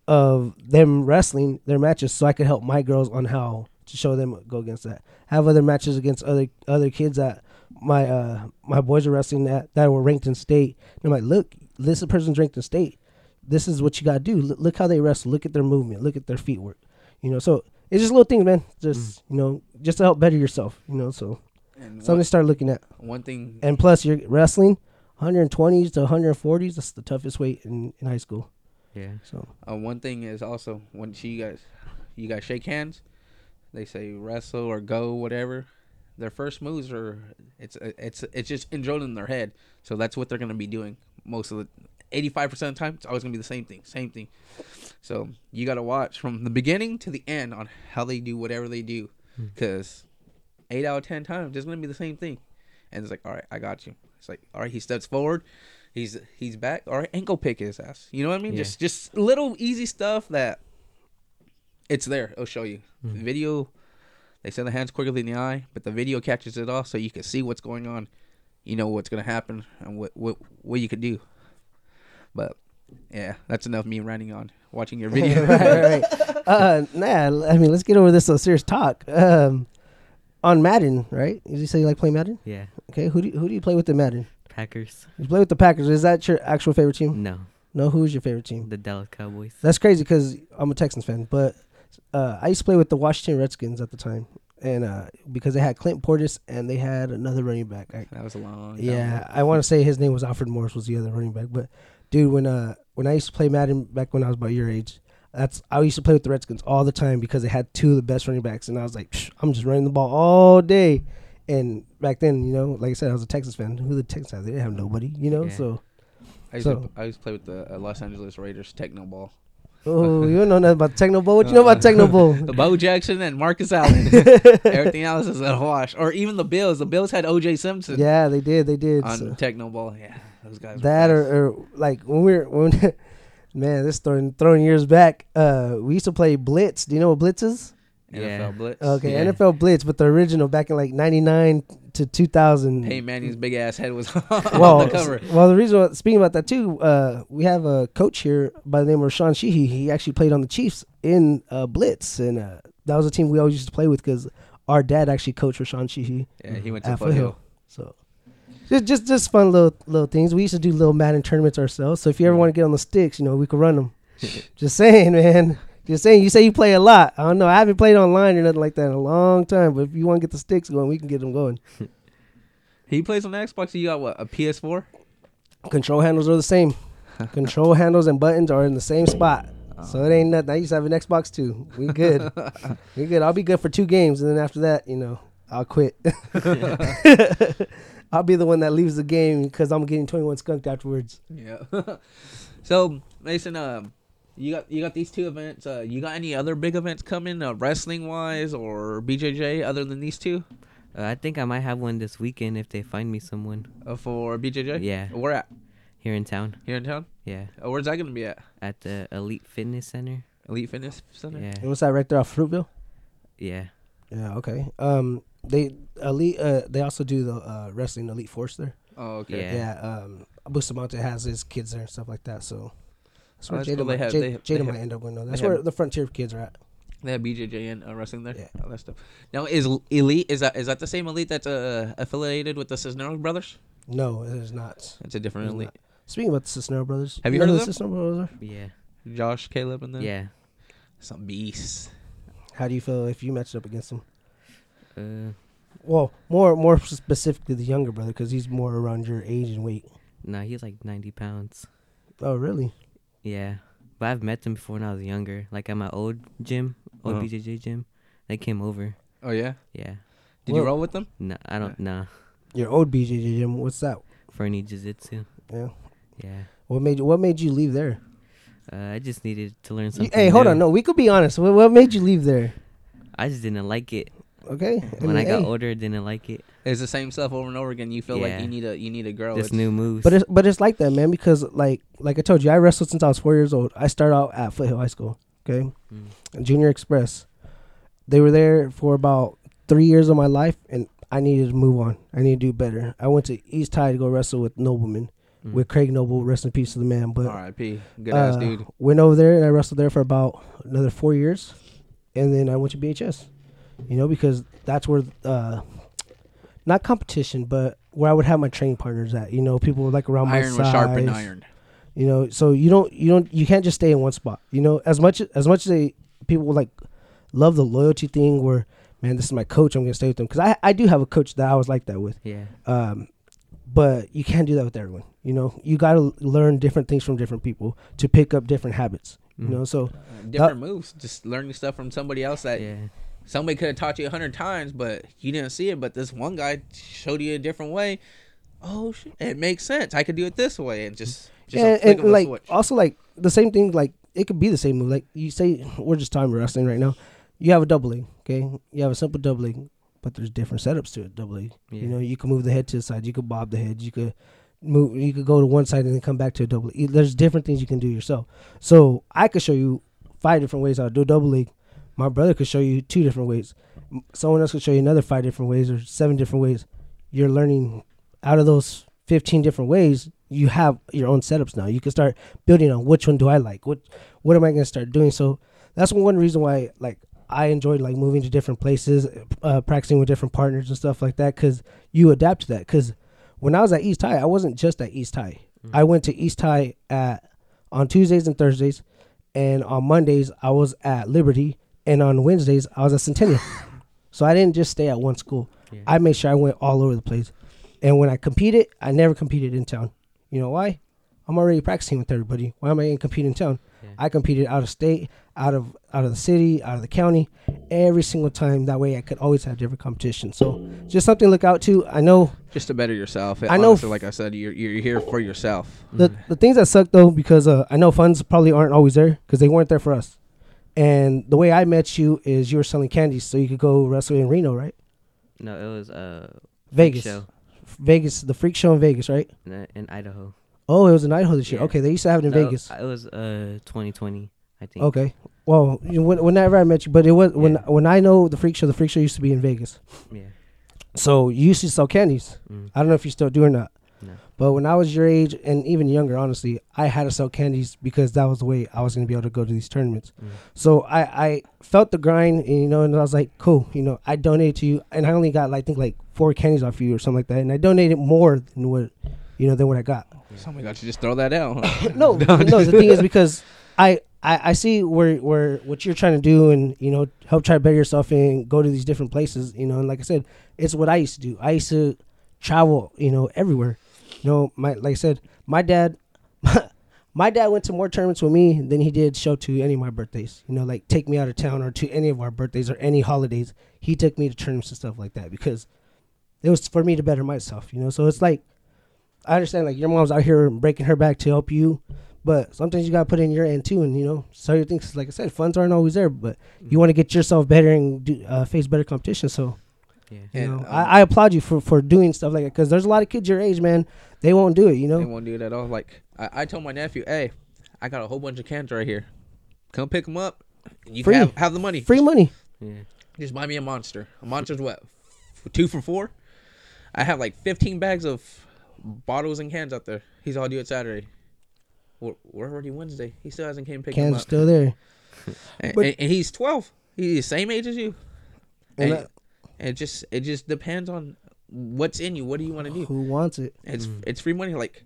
of them wrestling their matches so I could help my girls on how to show them go against that. Have other matches against other other kids that my uh my boys are wrestling that that were ranked in state. And I'm like, look, this person's ranked in state. This is what you gotta do. Look, look how they wrestle. Look at their movement. Look at their feet work. You know, so it's just little things, man. Just you know, just to help better yourself. You know, so And something to start looking at. one, one thing, And plus, you're wrestling 120s to 140s. That's the toughest weight in, in high school. Yeah. So uh, one thing is also when you guys, you guys shake hands, they say wrestle or go whatever. Their first moves are it's it's it's just enjoyed in their head, so that's what they're gonna be doing most of the. 85% of the time, it's always going to be the same thing. Same thing. So you got to watch from the beginning to the end on how they do whatever they do. Hmm. Because eight out of 10 times, it's going to be the same thing. And it's like, all right, I got you. It's like, all right, he steps forward. He's he's back. All right, ankle pick his ass. You know what I mean? Yeah. Just just little easy stuff that it's there. It'll show you. Hmm. The video, they send the hands quicker than the eye, but the video catches it all so you can see what's going on. You know what's going to happen and what, what, what you could do. But yeah, that's enough me running on watching your [LAUGHS] video. right, right, right. [LAUGHS] Uh, nah, I mean, let's get over this uh, serious talk. Um, on Madden, right? Did you say you like playing Madden? Yeah. Okay, who do you, who do you play with in Madden? Packers. You play with the Packers. Is that your actual favorite team? No. No, who's your favorite team? The Dallas Cowboys. That's crazy because I'm a Texans fan, but uh, I used to play with the Washington Redskins at the time, and uh, because they had Clint Portis and they had another running back. I, that was a long. time yeah, ago. I want to say his name was Alfred Morris was the other running back, but dude, when uh when I used to play Madden back when I was about your age, that's I used to play with the Redskins all the time because they had two of the best running backs, and I was like, I'm just running the ball all day. And back then, you know, like I said, I was a Texas fan. Who the Texans have? They didn't have nobody, you know. Yeah. So, I used, So- to, I used to play with the uh, Los Angeles Raiders Tecmo Bowl. oh, you don't know nothing about Tecmo Bowl. What you know about Tecmo Bowl? The [LAUGHS] Bo Jackson and Marcus Allen. [LAUGHS] Everything else is a wash. Or even the Bills. The Bills had OJ Simpson Yeah, they did. They did. on so. Tecmo Bowl. Yeah, those guys. that fast. or, or like when we were when [LAUGHS] man this throwing throwing years back uh we used to play blitz do you know what blitz is NFL Yeah. Blitz. okay Yeah. nfl blitz but the original back in like 99 to 2000 Peyton Manning's big ass head was [LAUGHS] on well, the cover. well, the reason why- speaking about that too, uh, we have a coach here by the name of Sean Sheehy. He actually played on the Chiefs in uh, Blitz, and uh, that was a team we always used to play with because our dad actually coached for Sean Sheehy. Yeah, he went to at Foothill. Foothill. So just just just fun little little things. We used to do little Madden tournaments ourselves. So if you ever mm. want to get on the sticks, you know we could run them. [LAUGHS] just saying, man. Just saying. You say you play a lot. I don't know. I haven't played online or nothing like that in a long time. But if you want to get the sticks going, we can get them going. [LAUGHS] He plays on the Xbox. You got what? A PS4? Control handles are the same. [LAUGHS] Control handles and buttons are in the same spot. So it ain't nothing. I used to have an Xbox too. We good. we good. I'll be good for two games, and then after that, you know, I'll quit. [LAUGHS] I'll be the one that leaves the game because I'm getting 21 skunked afterwards. Yeah. [LAUGHS] so Mason, um, you got you got these two events. Uh, you got any other big events coming, uh, wrestling wise or BJJ, other than these two? Uh, I think I might have one this weekend if they find me someone Uh, for BJJ? Yeah. Where at? here in town. Here in town? Yeah. Uh, where's that gonna be at? At the Elite Fitness Center. Elite Fitness Center. Yeah. And what's that right there off Fruitville? Yeah. Yeah. Okay. Um. They elite. Uh. They also do the uh wrestling elite force there. Oh, okay. Yeah. Yeah. Um. Bustamante has his kids there and stuff like that. So. That's Oh, where that's Jada, cool. Might, have- Jada, they- Jada they might end up going. though. That's have- where the frontier kids are at. They have BJJ and uh, wrestling there. Yeah. All that stuff. Now, is Elite is that is that the same Elite that's uh, affiliated with the Cisneros brothers? No, it is not. It's a different It's Elite. not. Speaking about the Cisnero brothers, Have you know heard of the Cisnero brothers? Yeah. Josh, Caleb, and them. Yeah. some beasts. How do you feel if you matched up against them? Uh, Well, more more specifically the younger brother because he's more around your age and weight. nah, he's like 90 pounds. Oh, really? Yeah. But I've met them before when I was younger. Like at my old gym, old Uh-huh. BJJ gym. They came over. Oh yeah. Yeah. Did you Well- roll with them? Nah, I don't. Nah. Your old BJJ gym. What's that? Fernie Jiu Jitsu. Yeah. Yeah. What made you, What made you leave there? Uh, I just needed to learn You- something. hey, hold new. on. No, we could be honest. What, what made you leave there? I just didn't like it. Okay. When I mean, got hey. older, didn't like it. It's the same stuff over and over again. You feel like you need a you need to grow. Just It's- new moves. But it's but it's like that, man. Because like like I told you, I wrestled since I was four years old. I started out at Foothill High School. Okay, Mm. Junior Express. They were there for about three years of my life, and I needed to move on. I needed to do better. I went to East High to go wrestle with Nobleman, Mm. with Craig Noble. Rest in peace to the man. But R.I.P. Good ass uh, dude. Went over there and I wrestled there for about another four years, and then I went to BHS. You know, because that's where uh, not competition, but where I would have my training partners at. You know, people like around my Iron was sharpened iron. You know, so you don't you don't you can't just stay in one spot. You know, as much as much as they people like love the loyalty thing, where man, this is my coach, I'm gonna stay with them because I I do have a coach that I was like that with. Yeah. Um, but you can't do that with everyone. You know, you got to learn different things from different people to pick up different habits. You Mhm. know, so Uh, different moves. Just learning stuff from somebody else that Yeah. Somebody could have taught you a hundred times, but you didn't see it. But this one guy showed you a different way. Oh shit! It makes sense. I could do it this way, and just just and, and like switch. also like the same thing. Like it could be the same move. Like you say, we're just time wrestling right now. You have a double leg, okay? You have a simple double leg, but there's different setups to it. Double leg. Yeah. You know, you can move the head to the side. You could bob the head. You could move. You could go to one side and then come back to a double. leg. There's different things you can do yourself. So I could show you five different ways how to do a double leg. My brother could show you two different ways. Someone else could show you another five different ways or seven different ways. You're learning out of those 15 different ways. You have your own setups now. You can start building on which one do I like. What what am I going to start doing? So that's one reason why like I enjoyed like moving to different places, uh, practicing with different partners and stuff like that because you adapt to that. Because when I was at East High, I wasn't just at East High. I went to East High at on Tuesdays and Thursdays, and on Mondays I was at Liberty, and on Wednesdays I was at Centennial. [LAUGHS] so I didn't just stay at one school. Yeah. I made sure I went all over the place. And when I competed, I never competed in town. You know why? I'm already practicing with everybody. Why am I going to compete in town? Yeah. I competed out of state, out of out of the city, out of the county, every single time. That way, I could always have different competition. So, just something to look out to. I know just to better yourself. I know Honestly, like I said, you're you're here for yourself. the the things that suck though because uh, I know funds probably aren't always there because they weren't there for us. And the way I met you is you were selling candies, so you could go wrestle in Reno, right? No, it was uh Vegas, show Vegas, the freak show in Vegas, right? in, uh, in Idaho. Oh, it was in Idaho this year. Yeah. Okay, they used to have it in No, Vegas. It was uh 2020, I think. Okay. Well, you know, when, whenever I met you, but it was when when I know the freak show, the freak show used to be in Vegas. Yeah. So you used to sell candies. Mm. I don't know if you still do or not. No. But when I was your age and even younger, honestly, I had to sell candies because that was the way I was going to be able to go to these tournaments. Mm. So I, I felt the grind, and, you know, and I was like, cool, you know, I donated to you, and I only got, like, I think, like four candies off you or something like that, and I donated more than what, you know, than what I got. Somebody got you just throw that out. huh? [LAUGHS] [LAUGHS] no, no, the thing is because I, I, I see where, where what you're trying to do, and you know, help try to better yourself and go to these different places. You know, and like I said, it's what I used to do. I used to travel, you know, everywhere. You know, my like I said, my dad, [LAUGHS] my dad went to more tournaments with me than he did show to any of my birthdays. You know, like take me out of town or to any of our birthdays or any holidays. He took me to tournaments and stuff like that because it was for me to better myself. You know, so it's like I understand like your mom's out here breaking her back to help you, but sometimes you gotta put in your end too, and you know, so your things. Like I said, funds aren't always there, but you want to get yourself better and do, uh, face better competition. So Yeah. you And, know, um, I, I applaud you for for doing stuff like that because there's a lot of kids your age, man. They won't do it. You know? They won't do it at all. Like I, I told my nephew, hey, I got a whole bunch of cans right here. Come pick them up. You Free. can have, have the money. free money. Yeah. just buy me a monster. A monster's what? Two for four. I have like 15 bags of bottles and cans out there. He's all due it Saturday. We're, we're already Wednesday. He still hasn't came pick them Cans up. still there. and, but- and, and he's 12. He's the same age as you. And And, and it just it just depends on what's in you. What do you want to do? Who wants it? It's mm. it's free money. Like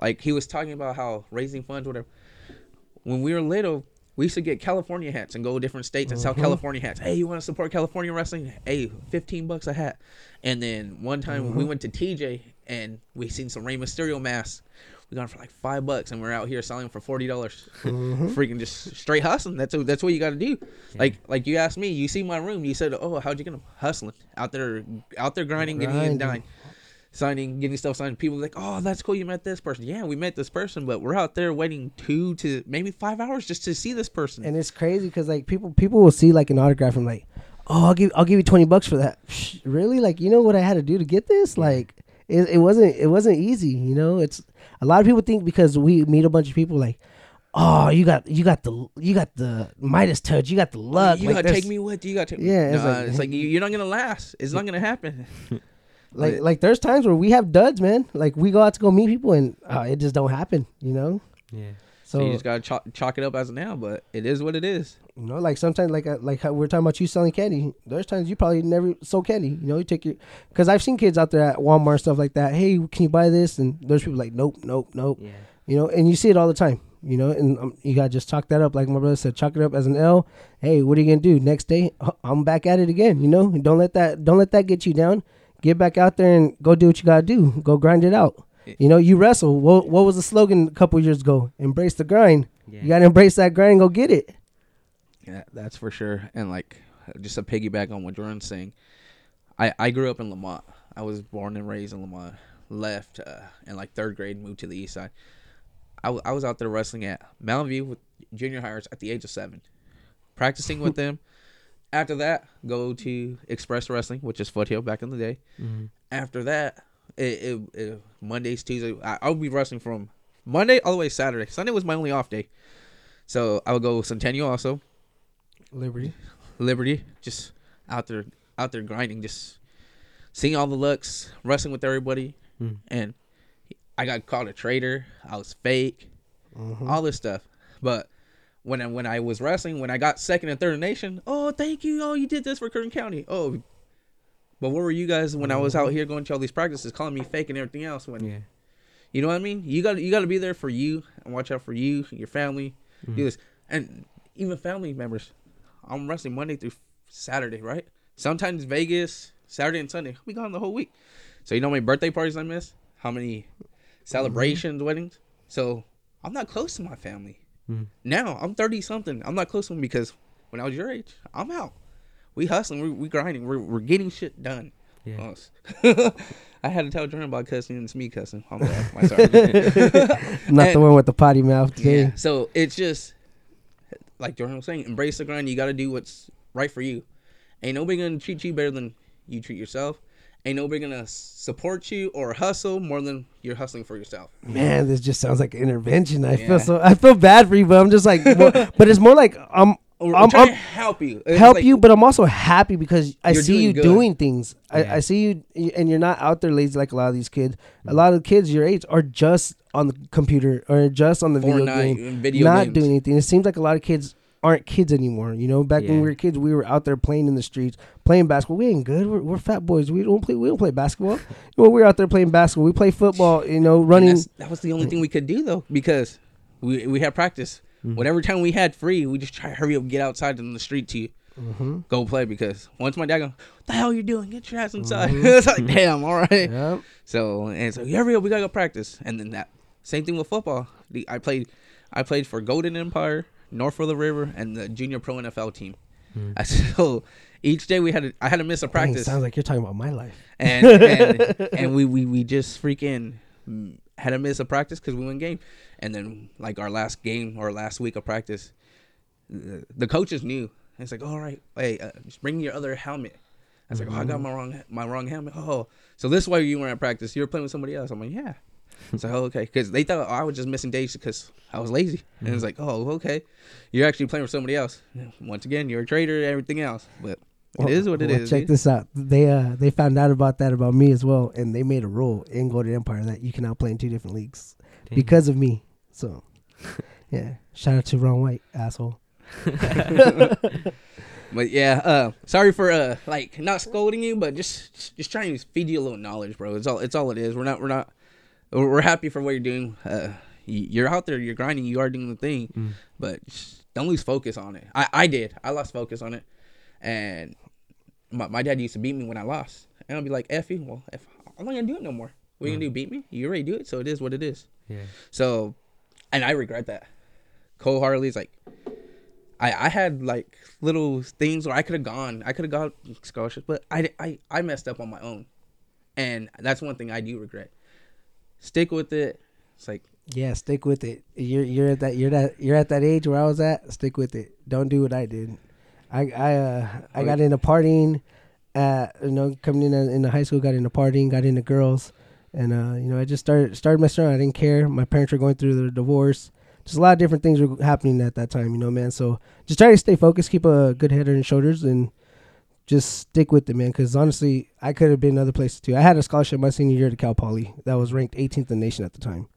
like he was talking about how raising funds, whatever. When we were little, we used to get California hats and go to different states and sell mm-hmm. California hats. Hey, you want to support California wrestling? Hey, fifteen bucks a hat. And then one time we mm-hmm. went to TJ and we seen some Rey Mysterio masks. We got 'em for like five bucks, and we're out here selling for forty dollars. Mm-hmm. Freaking just straight hustling. That's that's what you got to do. Like like you asked me, you see my room. You said, "Oh, how'd you get them hustling out there, out there grinding, getting in Grinding. dine, signing, getting stuff signed." People like, "Oh, that's cool. You met this person." Yeah, we met this person, but we're out there waiting two to maybe five hours just to see this person. And it's crazy because like people people will see like an autograph and like, oh, I'll give I'll give you twenty bucks for that. Really? Like you know what I had to do to get this? Like it, it wasn't it wasn't easy. You know, it's a lot of people think because we meet a bunch of people like. Oh, you got you got the you got the Midas touch. You got the luck. you like, gotta take me with you. You gotta take. Yeah, Yeah, it's it's, like- it's like you- you're not gonna last. It's not gonna happen. [LAUGHS] Like like there's times where we have duds, man. Like we go out to go meet people and uh, it just don't happen. You know. Yeah. So, So you just gotta chalk, chalk it up as now. But it is what it is. You know, like sometimes, like uh, like how we're talking about you selling candy. There's times you probably never sold candy. You know, you take your because I've seen kids out there at Walmart and stuff like that. Hey, can you buy this? And there's people like, nope, nope, nope. Yeah. You know, and you see it all the time. You know, and um, you gotta just chalk that up, like my brother said, chalk it up as an L. Hey, what are you gonna do next day? I'm back at it again. You know, don't let that don't let that get you down. Get back out there and go do what you gotta do. Go grind it out. You know, you wrestle. What, what was the slogan a couple years ago? Embrace the grind. Yeah. You gotta embrace that grind and go get it. Yeah, that's for sure. And like, just a piggyback on what Jordan's saying, I I grew up in Lamont. I was born and raised in Lamont. Left uh, in like third grade, moved to the east side. I, w- I was out there wrestling at Mountain View with junior hires at the age of seven, practicing with [LAUGHS] them. After that, go to Express Wrestling, which is Foothill back in the day. After that, it, it, it Mondays, Tuesdays, I, I would be wrestling from Monday all the way to Saturday. Sunday was my only off day, so I would go Centennial also. Liberty. Liberty, just out there, out there grinding, just seeing all the looks, wrestling with everybody, hmm. and I got called a traitor. I was fake, mm-hmm. all this stuff. But when I, when I was wrestling, when I got second and third nation, oh thank you, oh you did this for Kern County, oh. But where were you guys when I was out mm-hmm. here going to all these practices, calling me fake and everything else? When Yeah. you know what I mean? You got you got to be there for you and watch out for you, and your family. Do mm-hmm. this, and even family members. I'm wrestling Monday through Saturday, right? Sometimes Vegas, Saturday and Sunday. We gone the whole week. So you know how many birthday parties I miss? How many mm-hmm. celebrations, weddings? So I'm not close to my family. Now I'm 30 something. I'm not close to them because when I was your age, I'm out. We hustling, we we grinding, we're we're getting shit done. Yeah. [LAUGHS] I had to tell Jordan about cussing and it's me cussing. I'm bad. My sorry. [LAUGHS] Not the one with the potty mouth today. Yeah. So it's just like Jordan was saying, embrace the grind. You got to do what's right for you. Ain't nobody gonna treat you better than you treat yourself. Ain't nobody gonna support you or hustle more than you're hustling for yourself. Man, this just sounds like an intervention. I Yeah. feel so. I feel bad for you, but I'm just like, more, [LAUGHS] but it's more like I'm. Or, I'm, trying I'm to help you. It's help like- you, but I'm also happy because I see doing you good. doing things. Yeah. I, I see you, and you're not out there lazy like a lot of these kids. A lot of kids your age are just on the computer or just on the video Fortnite game, video not games. doing anything. It seems like a lot of kids aren't kids anymore. You know, back when we were kids, we were out there playing in the streets, playing basketball. We ain't good. We're, we're fat boys. We don't play. We don't play basketball. [LAUGHS] well, we're out there playing basketball. We play football. You know, running. that was the only thing we could do though, because we we had practice. Mm-hmm. Whatever time we had free, we just try to hurry up, get outside in the street to mm-hmm. go play. Because once my dad go, "What the hell you doing? Get your ass mm-hmm. inside!" [LAUGHS] it's like, damn, all right. Yep. So and so hurry up, we gotta go practice. And then that same thing with football. The, I played, I played for Golden Empire, North of the River, and the Junior Pro NFL team. I- mm. [LAUGHS] So each day we had to, I had to miss a Dang, practice sounds like you're talking about my life. and and, and we, we we just freaking mm, had to miss a practice because we went game, and then like our last game or last week of practice, the, the coaches knew. It's like, all right, hey, uh, just bring your other helmet. I was like, oh, I got my wrong my wrong helmet. Oh, so this is why you weren't at practice. You were playing with somebody else. I'm like, yeah. So oh, okay, because they thought I was just missing days because I was lazy, and it's like, oh, okay, you're actually playing with somebody else. Once again, you're a traitor, and everything else. But It is what it well, is, Check dude. this out. They uh they found out about that about me as well, and they made a rule in Golden Empire that you cannot play in two different leagues Dang. because of me. So, [LAUGHS] yeah. Shout out to Ron White, asshole. [LAUGHS] But yeah, uh, sorry for uh, like not scolding you, but just just- just trying to feed you a little knowledge, bro. It's all it's all it is. We're not we're not we're happy for what you're doing. Uh, you're out there, you're grinding, you are doing the thing, but just don't lose focus on it. I I did. I lost focus on it, and my my dad used to beat me when I lost, and I'll be like, "F you, well, F, I'm not gonna do it no more. What you gonna do? Mm. Beat me? You already do it, so it is what it is." Yeah. So, and I regret that. Cole Harley's like, I I had like little things where I could have gone, I could have got scholarships, but I, I I messed up on my own, and that's one thing I do regret. Stick with it. It's like Yeah, stick with it. You're you're at that you're that you're at that age where I was at. Stick with it. Don't do what I did. I I uh I got into partying, at you know coming in in the high school. Got into partying. Got into girls, and uh you know I just started started messing around. I didn't care. My parents were going through their divorce. Just a lot of different things were happening at that time. You know, man. So just try to stay focused. Keep a good head on your shoulders and. Just stick with it, man. Because honestly, I could have been in other places too. I had a scholarship my senior year to Cal Poly that was ranked 18th in the nation at the time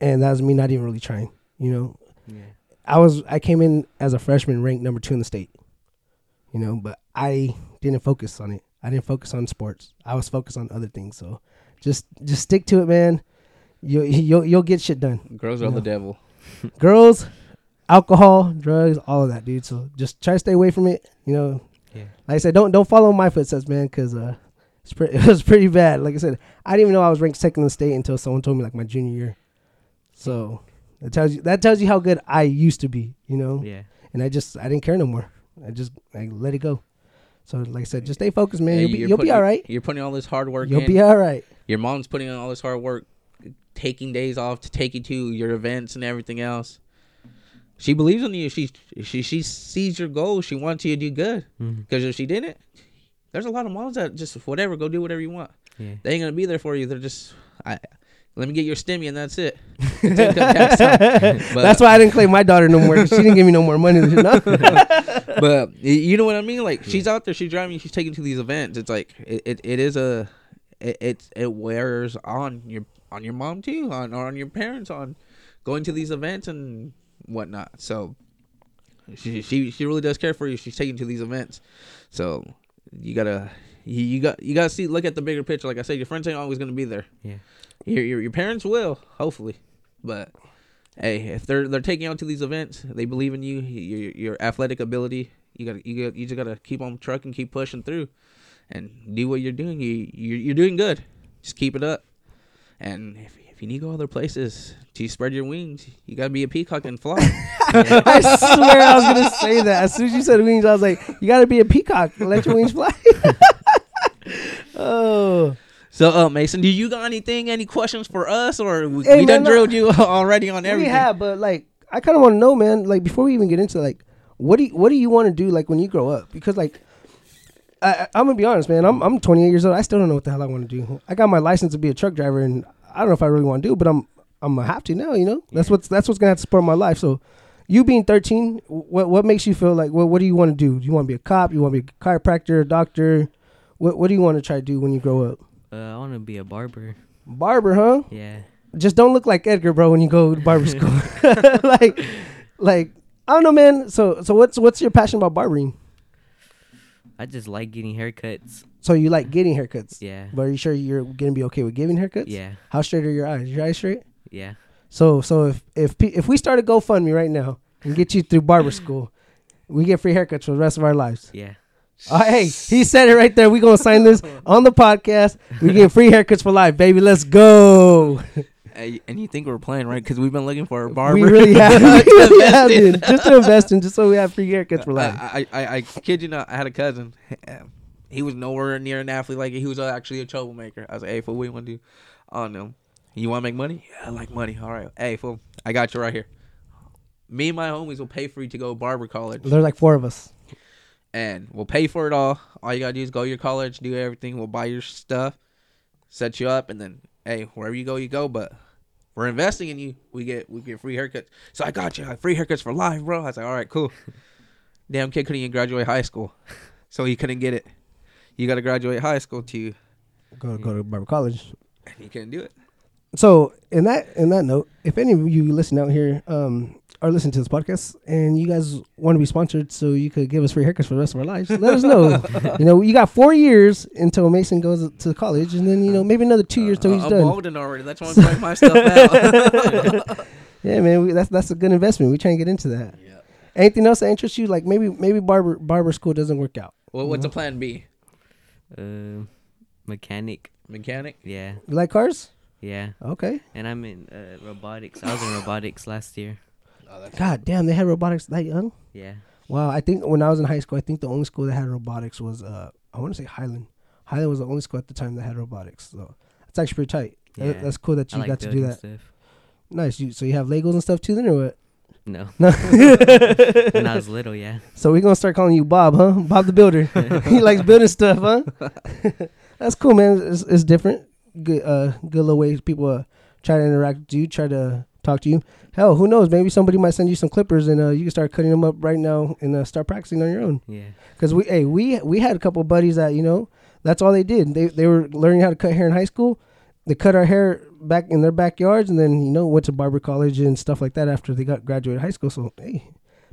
and that was me not even really trying. You know, Yeah. I was I came in as a freshman, ranked number two in the state. You know, but I didn't focus on it. I didn't focus on sports. I was focused on other things. So just just stick to it, man. You you'll you'll get shit done. girls are Yeah. the devil. [LAUGHS] Girls, alcohol, drugs, all of that, dude. So just try to stay away from it. You know, Yeah. like I said, don't don't follow my footsteps, man, because uh, it's pre- [LAUGHS] it was pretty bad. Like I said, I didn't even know I was ranked second in the state until someone told me like my junior year. So that tells you that tells you how good I used to be, you know. Yeah. And I just I didn't care no more. I just I let it go. So like I said, just stay focused, man. Yeah, you'll be you'll be all right. You're putting all this hard work You'll in. be all right. Your mom's putting in all this hard work, taking days off to take you to your events and everything else. She believes in you. She she she sees your goals. She wants you to do good. Mm-hmm. Because if she didn't, there's a lot of moms that just whatever, go do whatever you want. Yeah. They ain't gonna be there for you. They're just, I, let me get your stimmy and that's it. [LAUGHS] Tax. [LAUGHS] That's why I didn't claim my daughter no more. she didn't give me no more money. [LAUGHS] But you know what I mean? Like she's out there, she's driving, she's taking to these events. It's like it, it, it is a, it, it it wears on your on your mom too, on or on your parents, on going to these events and whatnot. So she she she really does care for you. She's taking to these events, so you gotta you, you got you gotta see look at the bigger picture. Like I said, your friends ain't always gonna be there. Yeah. Your your, your parents will hopefully, but hey, if they're they're taking you out to these events, they believe in you, your your athletic ability. You got you got you just gotta keep on trucking, keep pushing through, and do what you're doing. You you're, you're doing good. Just keep it up. And if if you need to go other places to spread your wings, you gotta be a peacock and fly. [LAUGHS] I swear I was gonna say that. As soon as you said wings, I was like, "You gotta be a peacock. Let your wings fly." [LAUGHS] oh, so, uh, Mason, do you got anything, any questions for us, or we, Hey, we done no- drilled you [LAUGHS] already on everything? we have, but like, I kind of want to know, man. Like, before we even get into like, what do you, what do you want to do like when you grow up? Because like, I, I'm gonna be honest, man. I'm I'm 28 years old. I still don't know what the hell I want to do. I got my license to be a truck driver, and I don't know if I really want to do, it, but I'm I'm gonna have to now. You know, that's what's that's what's gonna have to support my life. So. You being 13, what what makes you feel like what what do you want to do? Do you want to be a cop? You want to be a chiropractor, a doctor? What what do you want to try to do when you grow up? Uh, I want to be a barber. Barber, huh? Yeah. Just don't look like Edgar, bro, when you go to barber [LAUGHS] school. [LAUGHS] like, like I don't know, man. So, so what's what's your passion about barbering? I just like getting haircuts. So you like getting haircuts, Yeah. but are you sure you're gonna be okay with giving haircuts? Yeah. How straight are your eyes? Your eyes straight? Yeah. So, so if if if we start a GoFundMe right now and get you through barber school, we get free haircuts for the rest of our lives. Yeah. Oh, hey, he said it right there. We gonna sign this [LAUGHS] on the podcast. We get free haircuts for life, baby. Let's go. Hey, and you think we're playing, right? Because we've been looking for a barber. We really have, [LAUGHS] we really have in. dude. just to invest in, just so we have free haircuts for life. I, I, I, I kid you not. I had a cousin. He was nowhere near an athlete like you. He was uh, actually a troublemaker. I was like, hey, fool, what you want to do? Oh, no. You want to make money? Yeah, I like money. All right. Hey, fool, I got you right here. Me and my homies will pay for you to go barber college. There's like four of us. And we'll pay for it all. All you gotta do is go to your college, do everything. We'll buy your stuff, set you up, and then hey, wherever you go, you go. But we're investing in you. We get we get free haircuts. So I got you free haircuts for life, bro. I was like, all right, cool. [LAUGHS] Damn kid couldn't even graduate high school. so he couldn't get it. You got to graduate high school to. Go go to Barber College. He couldn't do it. So in that in that note, if any of you listen out here um, are listening to this podcast and you guys want to be sponsored, so you could give us free haircuts for the rest of our lives, let us know. [LAUGHS] you know, you got four years until Mason goes to college, and then you know maybe another two years till he's I'm done. balding already. That's why I'm trying my stuff out. [LAUGHS] Yeah, man, we, that's that's a good investment. We try and get into that. Yeah. Anything else that interests you? Like maybe maybe barber barber school doesn't work out. well, what's the plan B? Uh, mechanic. Mechanic. Yeah, You like cars? yeah. Okay. And I'm in uh, robotics. I was in robotics last year. God damn, they had robotics that young. Yeah. Wow, I think when I was in high school, I think the only school that had robotics was uh, I want to say Highland. Highland was the only school at the time that had robotics. So it's actually pretty tight. That- Yeah. that's cool that you like got to do that. Stuff. Nice. You so you have Legos and stuff too, then, or what? No. No. [LAUGHS] when I was little, yeah. so we're gonna start calling you Bob, huh? Bob the Builder. [LAUGHS] [LAUGHS] he likes building stuff, huh? That's cool, man. It's, it's different. Good, uh, good little ways people uh, try to interact with you, try to talk to you. Hell, who knows? Maybe somebody might send you some clippers, and uh, you can start cutting them up right now and uh, start practicing on your own. Yeah. Cause we, hey, we we had a couple of buddies that you know that's all they did. They they were learning how to cut hair in high school. They cut our hair back in their backyards, and then you know went to barber college and stuff like that after they got graduated high school. So hey,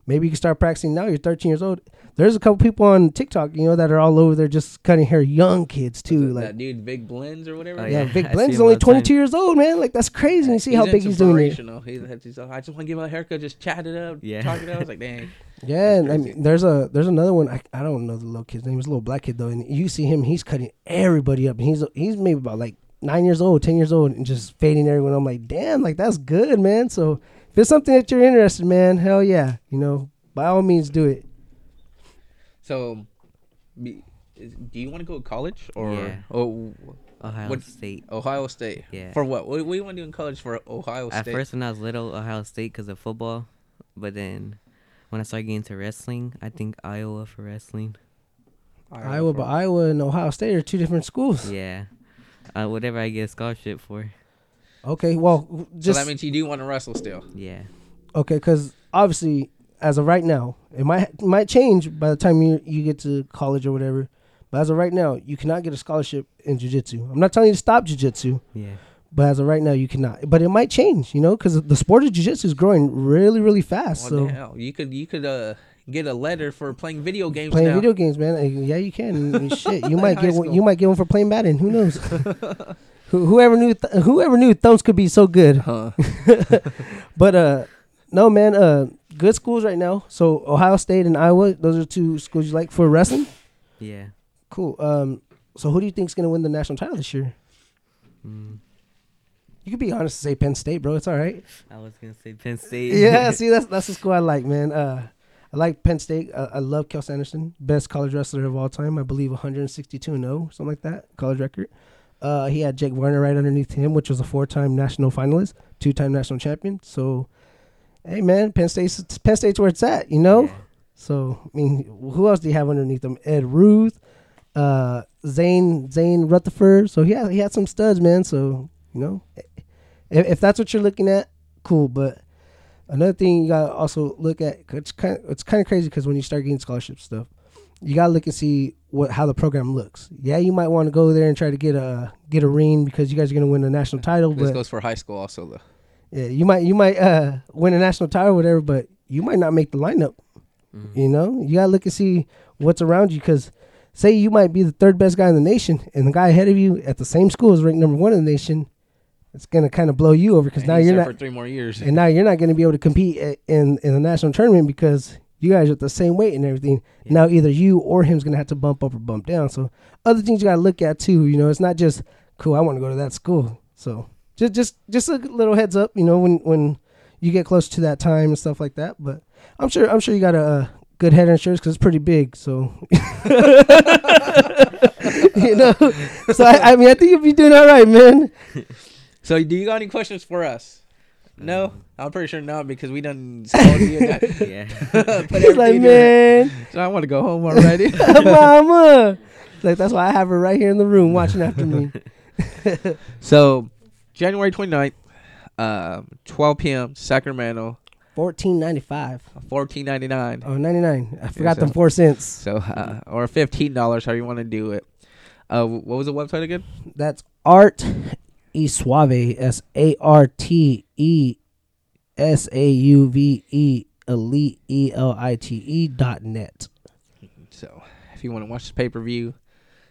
maybe you can start practicing now. You're 13 years old. There's a couple people on TikTok, you know, that are all over there just cutting hair. Young kids too, like that dude, Vic Blends or whatever. Oh, yeah, yeah, Vic [LAUGHS] I Blend's see him only all the time. 22 years old, man. Like that's crazy. You see how big he's doing it. inspirational. He's, he's like, I just want to give him a haircut, just chat it up, Yeah. talk it out. I was like, [LAUGHS] dang. Yeah, and I mean, there's a there's another one. I, I don't know the little kid's name. He's a little black kid though, and you see him. He's cutting everybody up. And he's he's maybe about like nine years old, ten years old, and just fading everyone. I'm like, damn, like that's good, man. So if it's something that you're interested, man, hell yeah, you know, by all means, do it. So, be, is, do you want to go to college or Yeah. oh, Ohio What- State. Ohio State? Yeah. For what? What, what do you want to do in college for Ohio State? At first, when I was little, Ohio State because of football, but then when I started getting into wrestling, I think Iowa for wrestling. Iowa, but Iowa and Ohio State are two different schools. Yeah, uh, whatever I get a scholarship for. Okay, well, so just that means you do want to wrestle still. Yeah, okay, because obviously, as of right now, it might it might change by the time you you get to college or whatever. But as of right now, you cannot get a scholarship in jujitsu. I'm not telling you to stop jujitsu, yeah, but as of right now, you cannot. But it might change, you know, because the sport of jujitsu is growing really, really fast. What so the hell? You could you could uh get a letter for playing video games playing now. video games, man, uh, yeah, you can. [LAUGHS] Shit, you might get one, you might get one for playing Madden. Who knows? [LAUGHS] Who, whoever knew th- whoever knew thumbs could be so good. Huh. [LAUGHS] But uh, no, man, uh, good schools right now. So Ohio State and Iowa, those are two schools you like for wrestling. yeah. Cool. Um, so who do you think's gonna win the national title this year? Mm, You could be honest and say Penn State, bro. It's all right. I was gonna say Penn State. yeah, [LAUGHS] see, that's that's the school I like, man. Uh, I like Penn State. Uh, I love Cael Sanderson, best college wrestler of all time. I believe 162 and 0, something like that, college record. Uh, he had Jake Varner right underneath him, which was a four-time national finalist, two-time national champion. So, hey, man, Penn State's Penn State's where it's at, you know. Yeah. So, I mean, who else do you have underneath him? Ed Ruth, uh, Zain Zain Retherford. So he had he had some studs, man. So you know, if, if that's what you're looking at, cool. But another thing you gotta also look at. It's kind of, it's kind of crazy because when you start getting scholarship stuff, you gotta look and see what how the program looks. Yeah, you might want to go there and try to get a get a ring because you guys are gonna win a national title. This But goes for high school also though. yeah, you might you might uh, win a national title, or whatever. But you might not make the lineup. Mhm. You know, you gotta look and see what's around you because say you might be the third best guy in the nation, and the guy ahead of you at the same school is ranked number one in the nation. It's gonna kind of blow you over because now you're not, for three more years. and now you're not gonna be able to compete in in the national tournament because you guys are at the same weight and everything. Yeah. Now either you or him's gonna have to bump up or bump down. So other things you gotta look at too. You know, it's not just cool. I want to go to that school. So just just just a little heads up. You know, when when you get close to that time and stuff like that. But I'm sure I'm sure you got a, uh good head insurance because it's pretty big. So [LAUGHS] you know, so I, I mean I think you'll be doing all right, man. [LAUGHS] So, do you got any questions for us? No, I'm pretty sure not because we done spoiled you. and that- [LAUGHS] Yeah. [LAUGHS] Put [LAUGHS] He's like, man, So I want to go home already. mama. Like that's why I have her right here in the room watching after me. so, January 29th, um, 12 p.m. Sacramento. Fourteen ninety five. Fourteen ninety nine. Oh, 99. I forgot so- them four cents. So uh, or fifteen dollars, how you want to do it. Uh, what was the website again? That's Art E Suave. S A R T E S A U V E Elite E L I T E dot net. So if you want to watch the pay per view,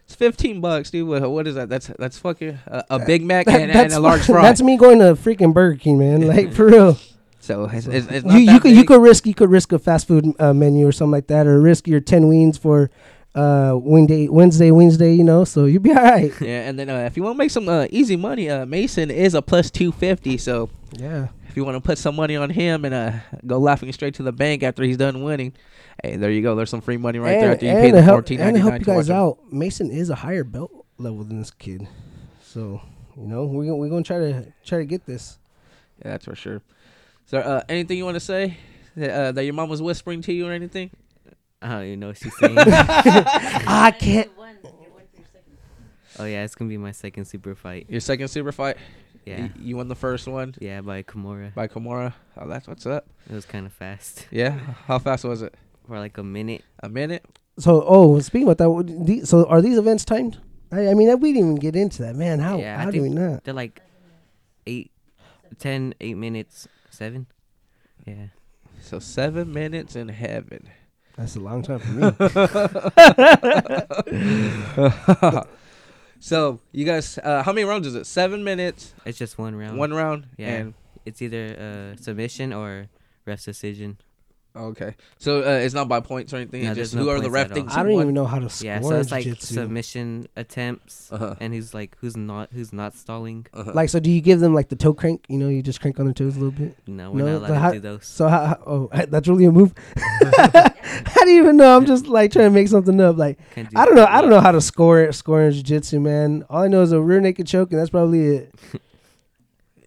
it's fifteen bucks, dude. What, what is that? That's that's fucking uh, a Big Mac and, and a large [LAUGHS] fry. That's me going to freaking Burger King, man. [LAUGHS] Like for real. so it's, it's, it's not you you that could you could risk you could risk a fast food uh, menu or something like that, or risk your ten wings for uh Wednesday Wednesday Wednesday. You know, so you'll be all right. [LAUGHS] Yeah, and then uh, if you want to make some uh, easy money, uh, Mason is a plus two fifty. So Yeah. if you want to put some money on him and uh, go laughing straight to the bank after he's done winning, hey, there you go. There's some free money right there after you pay the fourteen and to help you guys out, Mason is a higher belt level than this kid. So you know we're gonna, we're gonna try to try to get this. Yeah, that's for sure. So, uh, anything you want to say that, uh, that your mom was whispering to you or anything? I don't even know what she's saying. [LAUGHS] I can't. oh yeah, it's gonna be my second super fight. Your second super fight. Yeah, Y- you won the first one yeah, by Kimura. by Kimura. Oh, that's what's up. It was kind of fast Yeah. How fast was it? for like a minute. A minute. So oh, speaking about that, the- so are these events timed? I, I mean, we didn't even get into that, man. How Yeah, I how do we think- not? They're like eight, ten, eight minutes, seven. Yeah. So seven minutes in heaven. That's a long time for me. [LAUGHS] so you guys, uh, how many rounds is it? Seven minutes, It's just one round. one round, Yeah. and It's either uh, submission or ref's decision. Okay. So uh, it's not by points or anything. No, it's just no who are the ref at all. thinks I don't even know how to score Yeah, so it's like jiu-jitsu. submission attempts, Uh-huh. and who's like who's not who's not stalling. Uh-huh. Like, so do you give them like the toe crank? You know, you just crank on their toes a little bit. No, we're No, not the allowed how- to do those. So how, how? Oh, [LAUGHS] that's really a move. how do you even know? I'm just like trying to make something up. Like do I don't know. I don't know how to score it. Score in jiu-jitsu, man. All I know is a rear naked choke, and that's probably it. [LAUGHS]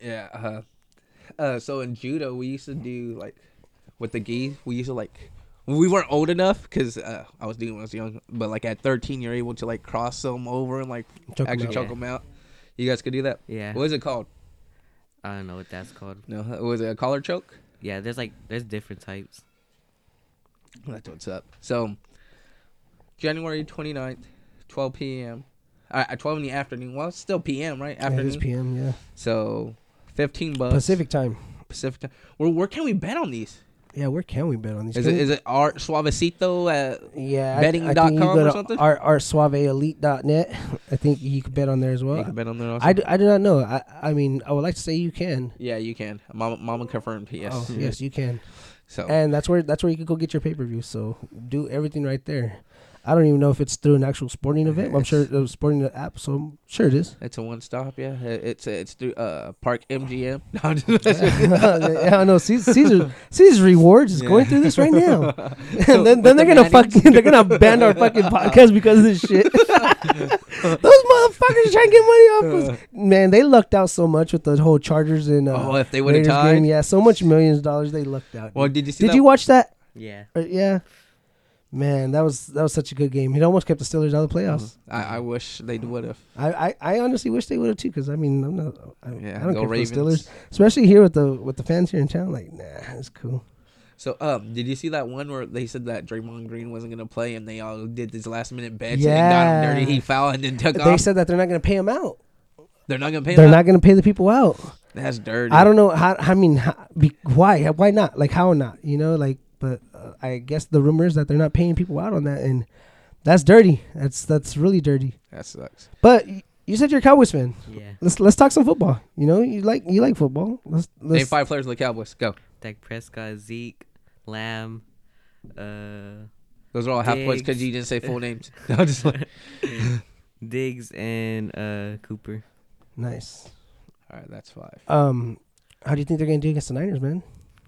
Yeah. Uh, uh, so in judo, we used to do like with the gi. We used to like we weren't old enough because uh, I was doing when I was young. But like at 13, you're able to like cross them over and like Choke 'em actually out. choke Yeah. them out. You guys could do that. Yeah, What is it called? I don't know what that's called. No, was it a collar choke? Yeah, there's like there's different types. That's what's up. So January 29th, 12 p.m. Uh, at 12 in the afternoon. Well, it's still p.m. right? Yeah, it is PM. Yeah, So 15 bucks. Pacific time. Pacific. time. Where where can we bet on these? Yeah, where can we bet on these? Is Can it we- is it Art Suavecito? At, yeah, I- betting I, dot think you com or something? Our, artsuaveelite.net. I think you can bet on there as well. you can bet on there. Also. I do, I do not know. I I mean, I would like to say you can. Yeah, you can. Mama, Mama confirmed. Oh, yes. Oh, yes, you can. So And that's where that's where you can go get your pay per view. So do everything right there. I don't even know if it's through an actual sporting event. I'm sure it's sporting the app, so I'm sure it is. it's a one stop. Yeah, It- it's it's through uh Park MGM. [LAUGHS] No, I'm just- yeah, [LAUGHS] I know. Caesar, Caesar, Caesar's rewards is going through this right now. [LAUGHS] and then, then they're the gonna Mannings. fucking they're gonna ban our fucking podcast because of this shit. Those motherfuckers trying to get money off us. Man, they lucked out so much with the whole Chargers and uh, oh, if they would have Raiders tied. game. Yeah, so much millions of dollars they lucked out. Well, did you see? Did that? you watch that? Yeah, Uh, yeah. Man, that was that was such a good game. It almost kept the Steelers out of the playoffs. I, I wish they would have. I, I, I honestly wish they would have too, because I mean I'm not I, Yeah, I don't care Ravens. for the Steelers, especially here with the with the fans here in town. Like, nah, it's cool. So, um, did you see that one where they said that Draymond Green wasn't gonna play, and they all did this last minute bench and Yeah. got him dirty? He fouled and then took They off. They said that they're not going to pay him out. They're not gonna pay. They're him not out? going to pay the people out. That's dirty. I don't know how. I mean, how, be, why? Why not? Like, how not? You know, like, but uh, I guess the rumor is that they're not paying people out on that, and that's dirty. That's that's really dirty. That sucks. But you said you're a Cowboys fan. yeah. Let's let's talk some football. You know, you like you like football. Let's Name let's. five players of the Cowboys. Go. Dak Prescott, Zeke, Lamb, uh, Those are all half points because you didn't say full names. [LAUGHS] No, just like, [LAUGHS] Diggs, and uh, Cooper. Nice. all right, that's five. Um, how do you think they're going to do against the Niners, man?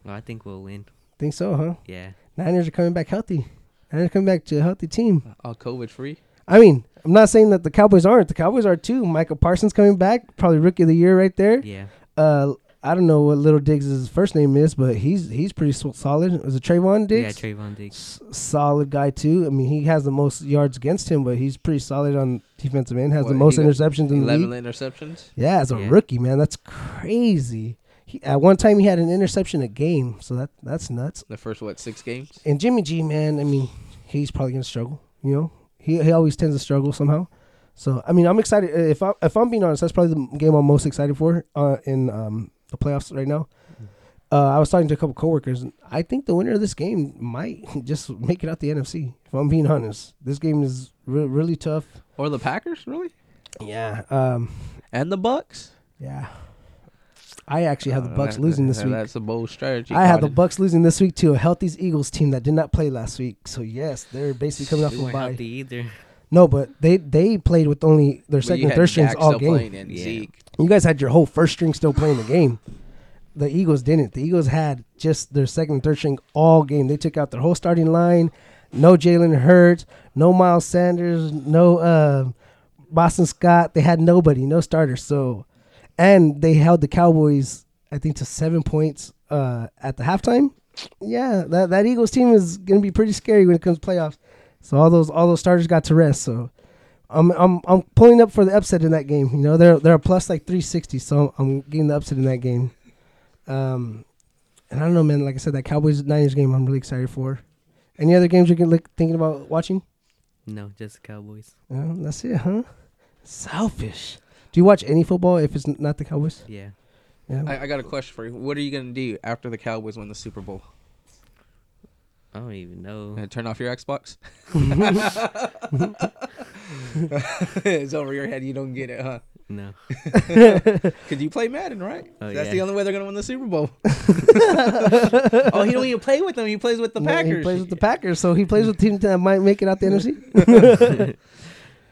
Well, I think we'll win. Think so, huh? Yeah, Niners are coming back healthy. Niners are coming back to a healthy team. All COVID free. I mean, I'm not saying that the Cowboys aren't. The Cowboys are too. Michael Parsons coming back, probably rookie of the year right there. yeah. Uh, I don't know what Little Diggs' first name is, but he's he's pretty so- solid. Was it Trevon Diggs? Yeah, Trevon Diggs. S- solid guy too. I mean, he has the most yards against him, but he's pretty solid on defensive end. Has the most interceptions in the league. Eleven interceptions. Yeah, as a Yeah. rookie, man, that's crazy. He, at one time, he had an interception a game, so that that's nuts. The first what six games? And Jimmy G, man, I mean, he's probably gonna struggle. You know, he he always tends to struggle somehow. So I mean, I'm excited. If I if I'm being honest, that's probably the game I'm most excited for uh, in um, the playoffs right now. Uh, I was talking to a couple coworkers, and I think the winner of this game might [LAUGHS] just make it out the NFC. If I'm being honest, this game is re- really tough. Or the Packers, really? Yeah, um, And the Bucs. yeah. I actually have the Uh, Bucs that- losing this [LAUGHS] that- week. That's a bold strategy. I have the Bucs losing this week to a healthy Eagles team that did not play last week. So yes, they're basically coming off We a weren't bye. either. No, but they they played with only their But second and third strings all game. and Yeah. Zeke. You guys had your whole first string still playing the game. The Eagles didn't. The Eagles had just their second and third string all game. They took out their whole starting line. No Jalen Hurts, no Miles Sanders, no uh, Boston Scott. They had nobody, no starters. So, and they held the Cowboys, I think, to seven points uh, at the halftime. Yeah, that that Eagles team is gonna be pretty scary when it comes to playoffs. So all those all those starters got to rest. So I'm I'm I'm pulling up for the upset in that game. You know, they're they're a plus like 360, so I'm getting the upset in that game. Um, and I don't know, man. Like I said, that Cowboys Niners game, I'm really excited for. Any other games you're look, thinking about watching? No, just the Cowboys. Yeah, that's it, huh? Selfish. Do you watch any football if it's not the Cowboys? Yeah. Yeah. I, I got a question for you. What are you gonna do after the Cowboys win the Super Bowl? I don't even know. Gonna turn off your Xbox? [LAUGHS] [LAUGHS] it's over your head. You don't get it, huh? No. [LAUGHS] Because you play Madden, right? Oh, That's yeah. the only way they're gonna win the Super Bowl. oh, he don't even play with them. He plays with the No, Packers. He plays with the Packers, so he plays with teams that might make it out the NFC.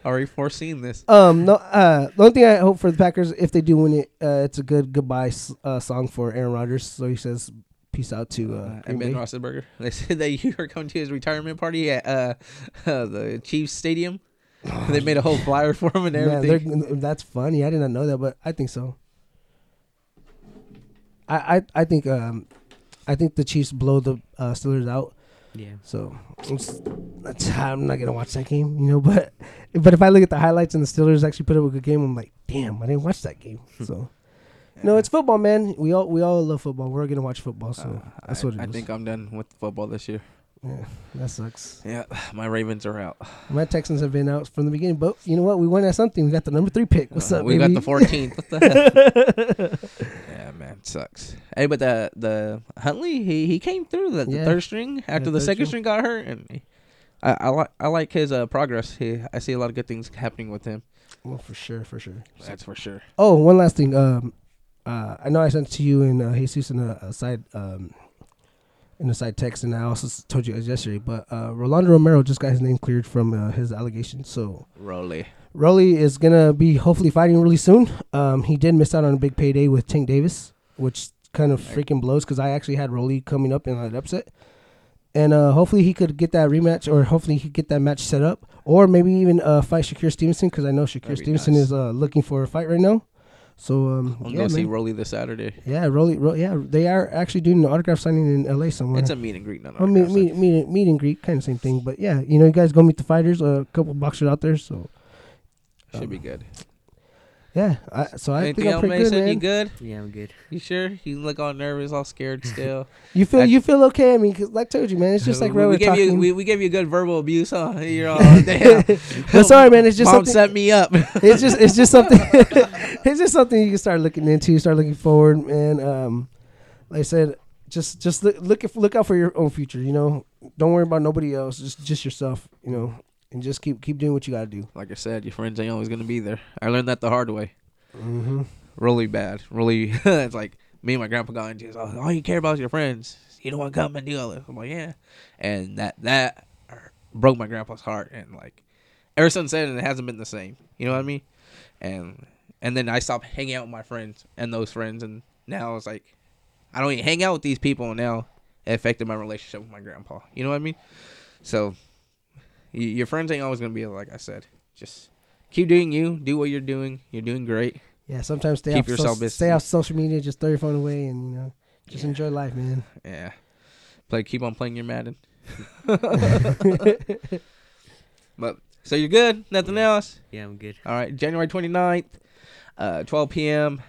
Already foreseen this. Um, no. Uh, the only thing I hope for the Packers, if they do win it, uh, it's a good goodbye s- uh, song for Aaron Rodgers. So he says, "Peace out to uh, Uh, and Ben Bay." Roethlisberger. [LAUGHS] They said that [LAUGHS] you were coming to his retirement party at uh, [LAUGHS] uh, the Chiefs Stadium. they made a whole flyer for him and everything. that's funny. I did not know that, but I think so. I I, I think um, I think the Chiefs blow the uh, Steelers out. Yeah. So it's- that's, I'm not gonna watch that game, you know. [LAUGHS] But but if I look at the highlights and the Steelers actually put up a good game, I'm like, damn, I didn't watch that game. So. No, it's football, man. We all we all love football. We're gonna watch football, so Uh, that's I, what it is. I think I'm done with football this year. Yeah, that sucks. Yeah, my Ravens are out. My Texans have been out from the beginning, but you know what? We won at something. We got the number three pick. What's Uh, up, we baby? got the 14th. [LAUGHS] What the hell? yeah, man, sucks. Hey, but the the Huntley he he came through the, the Yeah. third string after Yeah, the second string. string got hurt, and I I like I like his uh, progress. He I see a lot of good things happening with him. Well, for sure, for sure. That's for sure. Oh, one last thing. Um, uh, I know I sent to you and uh, Jesus in a, a side um, in a side text, and I also told you guys yesterday. But uh, Rolando Romero just got his name cleared from uh, his allegations, so Rolly. Rolly is gonna be hopefully fighting really soon. Um, he did miss out on a big payday with Tank Davis, which kind of freaking blows because I actually had Rolly coming up in an upset, and uh, hopefully he could get that rematch, or hopefully he could get that match set up, or maybe even uh, fight Shakur Stevenson because I know Shakur Stevenson nice. is uh, looking for a fight right now. So um, I'm yeah, gonna see. Rolly this Saturday. yeah, Rolly, Ro- yeah, they are actually doing an autograph signing in L.A. somewhere. It's a meet and greet, not Oh, meet, meet, meet, meet and greet, kind of same thing. But yeah, you know, you guys go meet the fighters. A couple boxers out there, so Should be good. Yeah. I, so I Anything think I'm else, pretty good, Mason? man. You good? Yeah, I'm good. You sure? You look all nervous, all scared [LAUGHS] still. You feel I- you feel okay? I mean, 'cause like I told you, man, it's just like we, we gave talking. you we, we gave you good verbal abuse, huh? [LAUGHS] You're all damn. [LAUGHS] But sorry, man. It's just Mom something. set me up. It's just it's just something. it's just something you can start looking into, start looking forward, and um, like I said, just just look look if, look out for your own future. You know, don't worry about nobody else. Just just yourself. You know, and just keep keep doing what you got to do. like I said, your friends ain't always gonna be there. I learned that the hard way. Mm-hmm. Really bad. Really, [LAUGHS] it's like me and my grandpa got into. it. Oh, all you care about is your friends. You don't want to come and do all this. I'm like, yeah, and that that broke my grandpa's heart. And like, ever since then, it hasn't been the same. You know what I mean? And and then I stopped hanging out with my friends and those friends, and now it's like I don't even hang out with these people. And now it affected my relationship with my grandpa. You know what I mean? So your friends ain't always gonna be like I said. Just keep doing you. Do what you're doing. You're doing great. Yeah, sometimes stay Keep off yourself so, busy. stay off social media. Just throw your phone away and you know just Yeah. enjoy life, man. Yeah. Play. Keep on playing your Madden. [LAUGHS] but so you're good. Nothing else. Yeah, I'm good. All right. January 29th, uh, 12 p.m.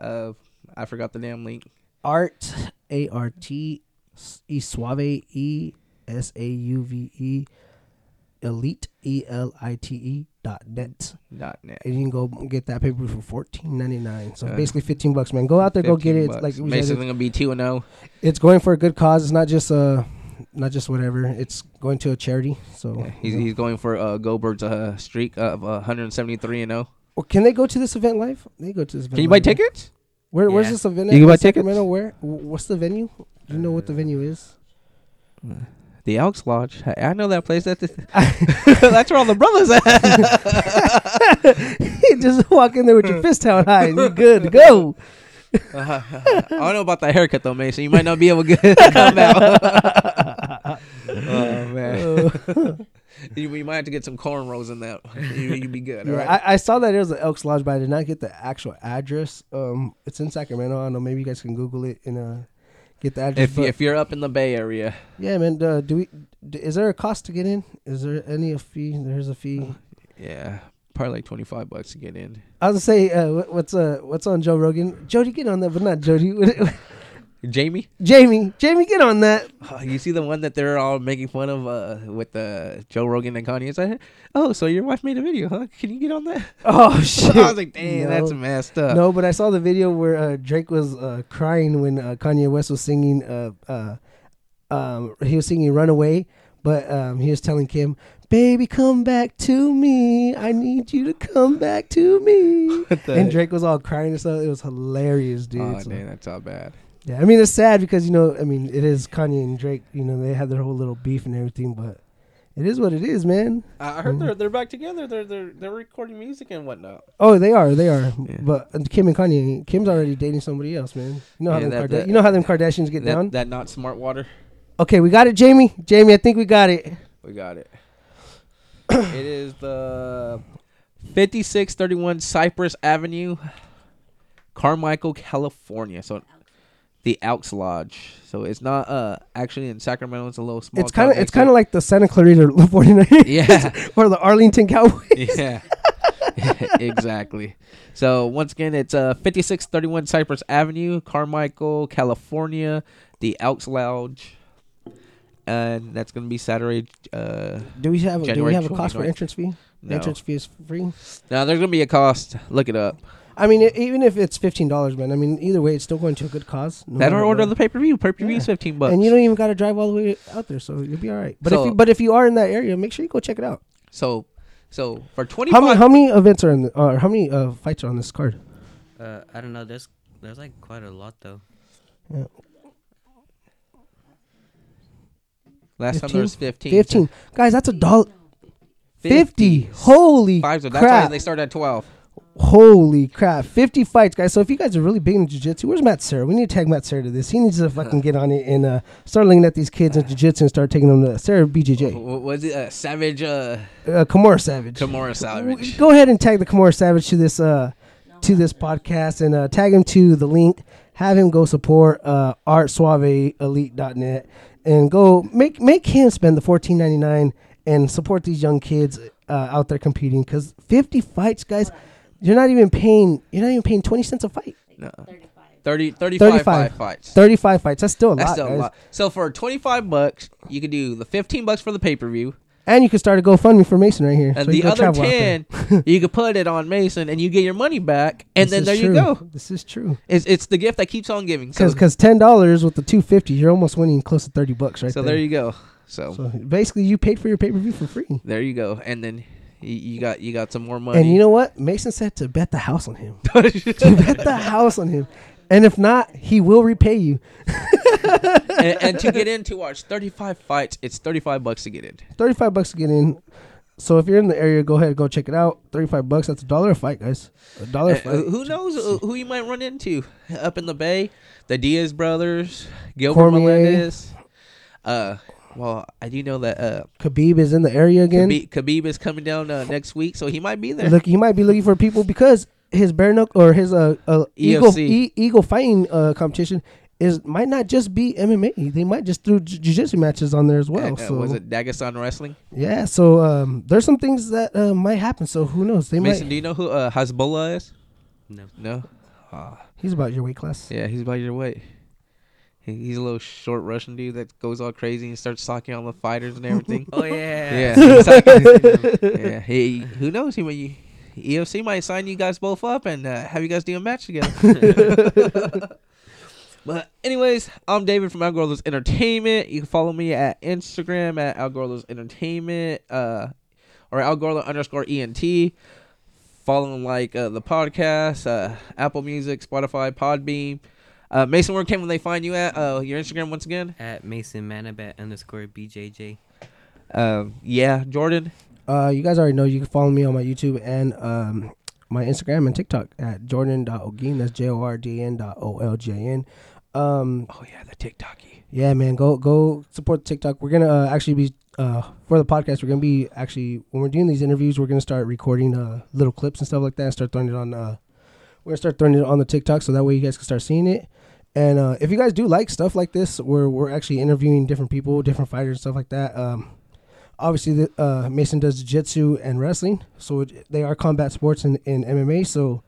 Uh, I forgot the damn link. Art A R T E Suave E S A U V E Elite E L I T E dot net. Dot net. And you can go get that paper for fourteen ninety nine. So Uh, basically fifteen bucks, man. Go out there, go get 15 it. It's bucks. like we said, Mason's it's, gonna be two and oh. zero. it's going for a good cause. It's not just uh not just whatever. It's going to a charity. So Yeah, he's you know. he's going for uh, Goldberg's uh, streak of uh, 173 and 0. Well, can they go to this event live? They go to this event. Can you buy live, tickets? Where, Where's this event? You can buy tickets? Where? What's the venue? Do you know what the venue is? The Elks Lodge. I, I know that place. That's [LAUGHS] [LAUGHS] that's where all the brothers at. [LAUGHS] just walk in there with your fist held high and you're good to go. I don't know about that haircut though, Mason. You might not be able to get- come out. oh man, you, you might have to get some cornrows in that. You you be good. all Yeah, right? I, I saw that it was the Elks Lodge, but I did not get the actual address. Um, it's in Sacramento. I don't know. Maybe you guys can Google it and uh, get the address. if but- if you're up in the Bay Area, yeah, man. Uh, do we? D- is there a cost to get in? Is there any a fee? There's a fee. yeah, probably like 25 bucks to get in. I was gonna say, uh, what- what's uh, what's on Joe Rogan? Jody, get on that, but not Jody. [LAUGHS] [LAUGHS] Jamie, Jamie, Jamie, get on that. Oh, you see the one that they're all making fun of uh, with uh, Joe Rogan and Kanye? It's like, oh, so your wife made a video, huh? Can you get on that? [LAUGHS] Oh shit! [LAUGHS] I was like, damn, No. that's messed up. No, but I saw the video where uh, Drake was uh, crying when uh, Kanye West was singing. Uh, uh, um, he was singing "Runaway," but um, he was telling Kim, "Baby, come back to me. I need you to come back to me." [LAUGHS] And? Drake was all crying and stuff. It was hilarious, dude. Oh, So- dang, that's all bad. Yeah, I mean it's sad because you know, I mean it is Kanye and Drake. You know, they had their whole little beef and everything, but it is what it is, man. I heard they're they're back together. They're they're they're recording music and whatnot. Oh, they are, they are. Yeah. But uh, Kim and Kanye, Kim's already dating somebody else, man. You know how Yeah, them that- Karda- that- you know how them Kardashians get down. That, that not smart water. Okay, we got it, Jamie. Jamie, I think we got it. We got it. [COUGHS] it is the 5631 Cypress Avenue, Carmichael, California. So the Elks Lodge. So it's not uh actually in Sacramento. It's a little small. it's kind of it's kind of like the Santa Clarita [LAUGHS] 49ers. Yeah. [LAUGHS] or the Arlington Cowboys. [LAUGHS] yeah. exactly. So once again, it's uh 5631 Cypress Avenue, Carmichael, California, the Elks Lodge. And that's gonna be Saturday. Uh, Do we have a, do we have a cost for entrance fee? No. Entrance fee is free. now there's gonna be a cost. Look it up. I mean, e- even if it's fifteen dollars, man. I mean, either way, it's still going to a good cause. no That or order what. the pay per view. Pay per view is Yeah. fifteen bucks. and you don't even got to drive all the way out there, so you'll be all right. But if you, but if you are in that area, make sure you go check it out. so so for twenty How many how many events are in the, or how many uh, fights are on this card? Uh, I don't know. There's there's like quite a lot though. Last time there was fifteen. Fifteen, guys. That's a dollar. 50. Fifty. Holy Five. So that's crap! why they started at twelve. Holy crap! Fifty fights, guys. So if you guys are really big in jiu-jitsu, where's Matt Serra? We need to tag Matt Serra to this. He needs to [LAUGHS] fucking get on it and uh, start looking at these kids in jiu-jitsu and start taking them to Serra BJJ. W- Was it uh, Savage uh, Uh, Kimura Savage. Kimura Savage? Go ahead and tag the Kimura Savage to this uh to this podcast and uh, tag him to the link. Have him go support uh artsuaveelite.net and go make make him spend the fourteen ninety nine and support these young kids uh, out there competing because fifty fights, guys. You're not even paying. You're not even paying twenty cents a fight. No. 30, 35, 35. fights. Thirty five fights. That's still a That's lot, still a lot. So for twenty five bucks, you could do the fifteen bucks for the pay per view, And you can start a GoFundMe for Mason right here. and so the other travel out there. ten [LAUGHS] you could put it on Mason, and you get your money back, and This then is there you go. This is true. It's it's the gift that keeps on giving. So, Because ten dollars with the two fifty, you're almost winning close to thirty bucks right so there. there you go. So, So basically, you paid for your pay per view for free. there you go, and then you, you got you got some more money. And you know what? Mason said to bet the house on him. [LAUGHS] to bet the house on him. And if not, he will repay you. [LAUGHS] and, and to get [LAUGHS] in to watch thirty five fights, it's thirty five bucks to get in. Thirty five bucks to get in. So if you're in the area, go ahead and go check it out. Thirty five bucks. That's a dollar a fight, guys. A dollar a Uh, fight. who knows uh, who you might run into up in the Bay? The Diaz brothers, Gilbert Cormier. Melendez. Uh, well, I do know that uh, Khabib is in the area again. Khabib, Khabib is coming down uh, next week, so he might be there. Look, he might be looking for people because his bare knuckle or his uh, uh eagle e- eagle fighting uh competition is might not just be MMA. They might just throw j- jiu-jitsu matches on there as well. Uh, uh, so was it Dagestan Wrestling? yeah, so um, there's some things that uh, might happen. So who knows? They Mason, might. do you know who uh, Hasbulla is? No. No. Ah, He's about your weight class. yeah, he's about your weight. He, he's a little short Russian dude that goes all crazy and starts talking on the fighters and [LAUGHS] everything. Oh yeah. yeah, [LAUGHS] yeah. He, [LAUGHS] who knows? He might, you, EFC might sign you guys both up and uh, have you guys do a match together. but anyways, I'm David from Algorithms Entertainment. You can follow me at Instagram at Algorithms Entertainment uh, or Algorithms underscore ENT. Follow and like uh, the podcast, uh, Apple Music, Spotify, Podbean. Uh, Mason, where can they find you at? Uh, your Instagram once again. At Mason Manabat underscore BJJ. Um, yeah, Jordan. Uh, you guys already know you can follow me on my YouTube and um my Instagram and TikTok at jordan.ogin. That's J O R D N dot O L G A N. Um, Oh yeah, the TikToky. yeah, man, go go support TikTok. We're gonna uh, actually be uh for the podcast. We're gonna be actually when we're doing these interviews, we're gonna start recording uh little clips and stuff like that. And start throwing it on. We're gonna start throwing it on the TikTok so that way you guys can start seeing it. And uh, if you guys do like stuff like this, where we're actually interviewing different people, different fighters, stuff like that. Um, obviously, the, uh, Mason does jiu-jitsu and wrestling, so it, they are combat sports in, in MMA. So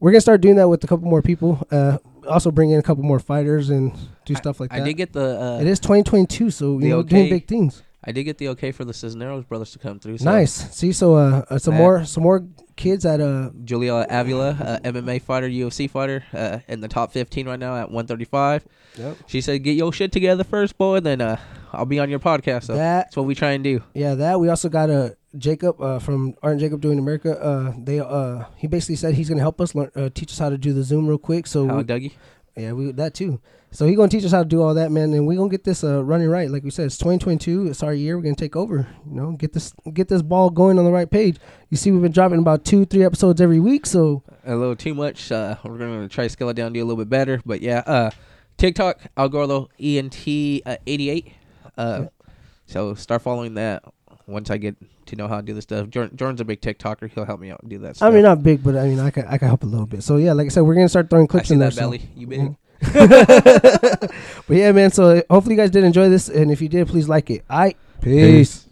we're gonna start doing that with a couple more people. Uh, also bring in a couple more fighters and do stuff like I that. I did get the. Uh, it is 2022, so you know, okay. doing big things. I did get the okay for the Cisneros brothers to come through. So Nice. See, so uh, uh some Matt. more some more kids at uh Julia Avila, uh, MMA fighter, UFC fighter, uh, in the top 15 right now at 135. Yep. She said, "Get your shit together first, boy, and then uh, I'll be on your podcast." So that that's what we try and do. Yeah, that we also got a Jacob uh, from Art and Jacob doing America. Uh, they uh, he basically said he's gonna help us learn, uh, teach us how to do the Zoom real quick. So How we, Dougie? yeah, we that too. So he gonna teach us how to do all that, man, and we gonna get this uh, running right. Like we said, it's 2022. It's our year. We're gonna take over. You know, get this get this ball going on the right page. You see, we've been dropping about two, three episodes every week. So A little too much. Uh, we're gonna try to scale it down, do a little bit better. But yeah, uh, TikTok Algorlo ENT uh, 88. Uh, so start following that. Once I get to know how to do this stuff, Jordan, Jordan's a big TikToker. He'll help me out and do that. I Stuff. mean, not big, but I mean, I can I can help a little bit. So yeah, like I said, we're gonna start throwing I clips in there. that so- belly. You big? [LAUGHS] but yeah, man. So uh, hopefully you guys did enjoy this, and if you did, please like it. I peace.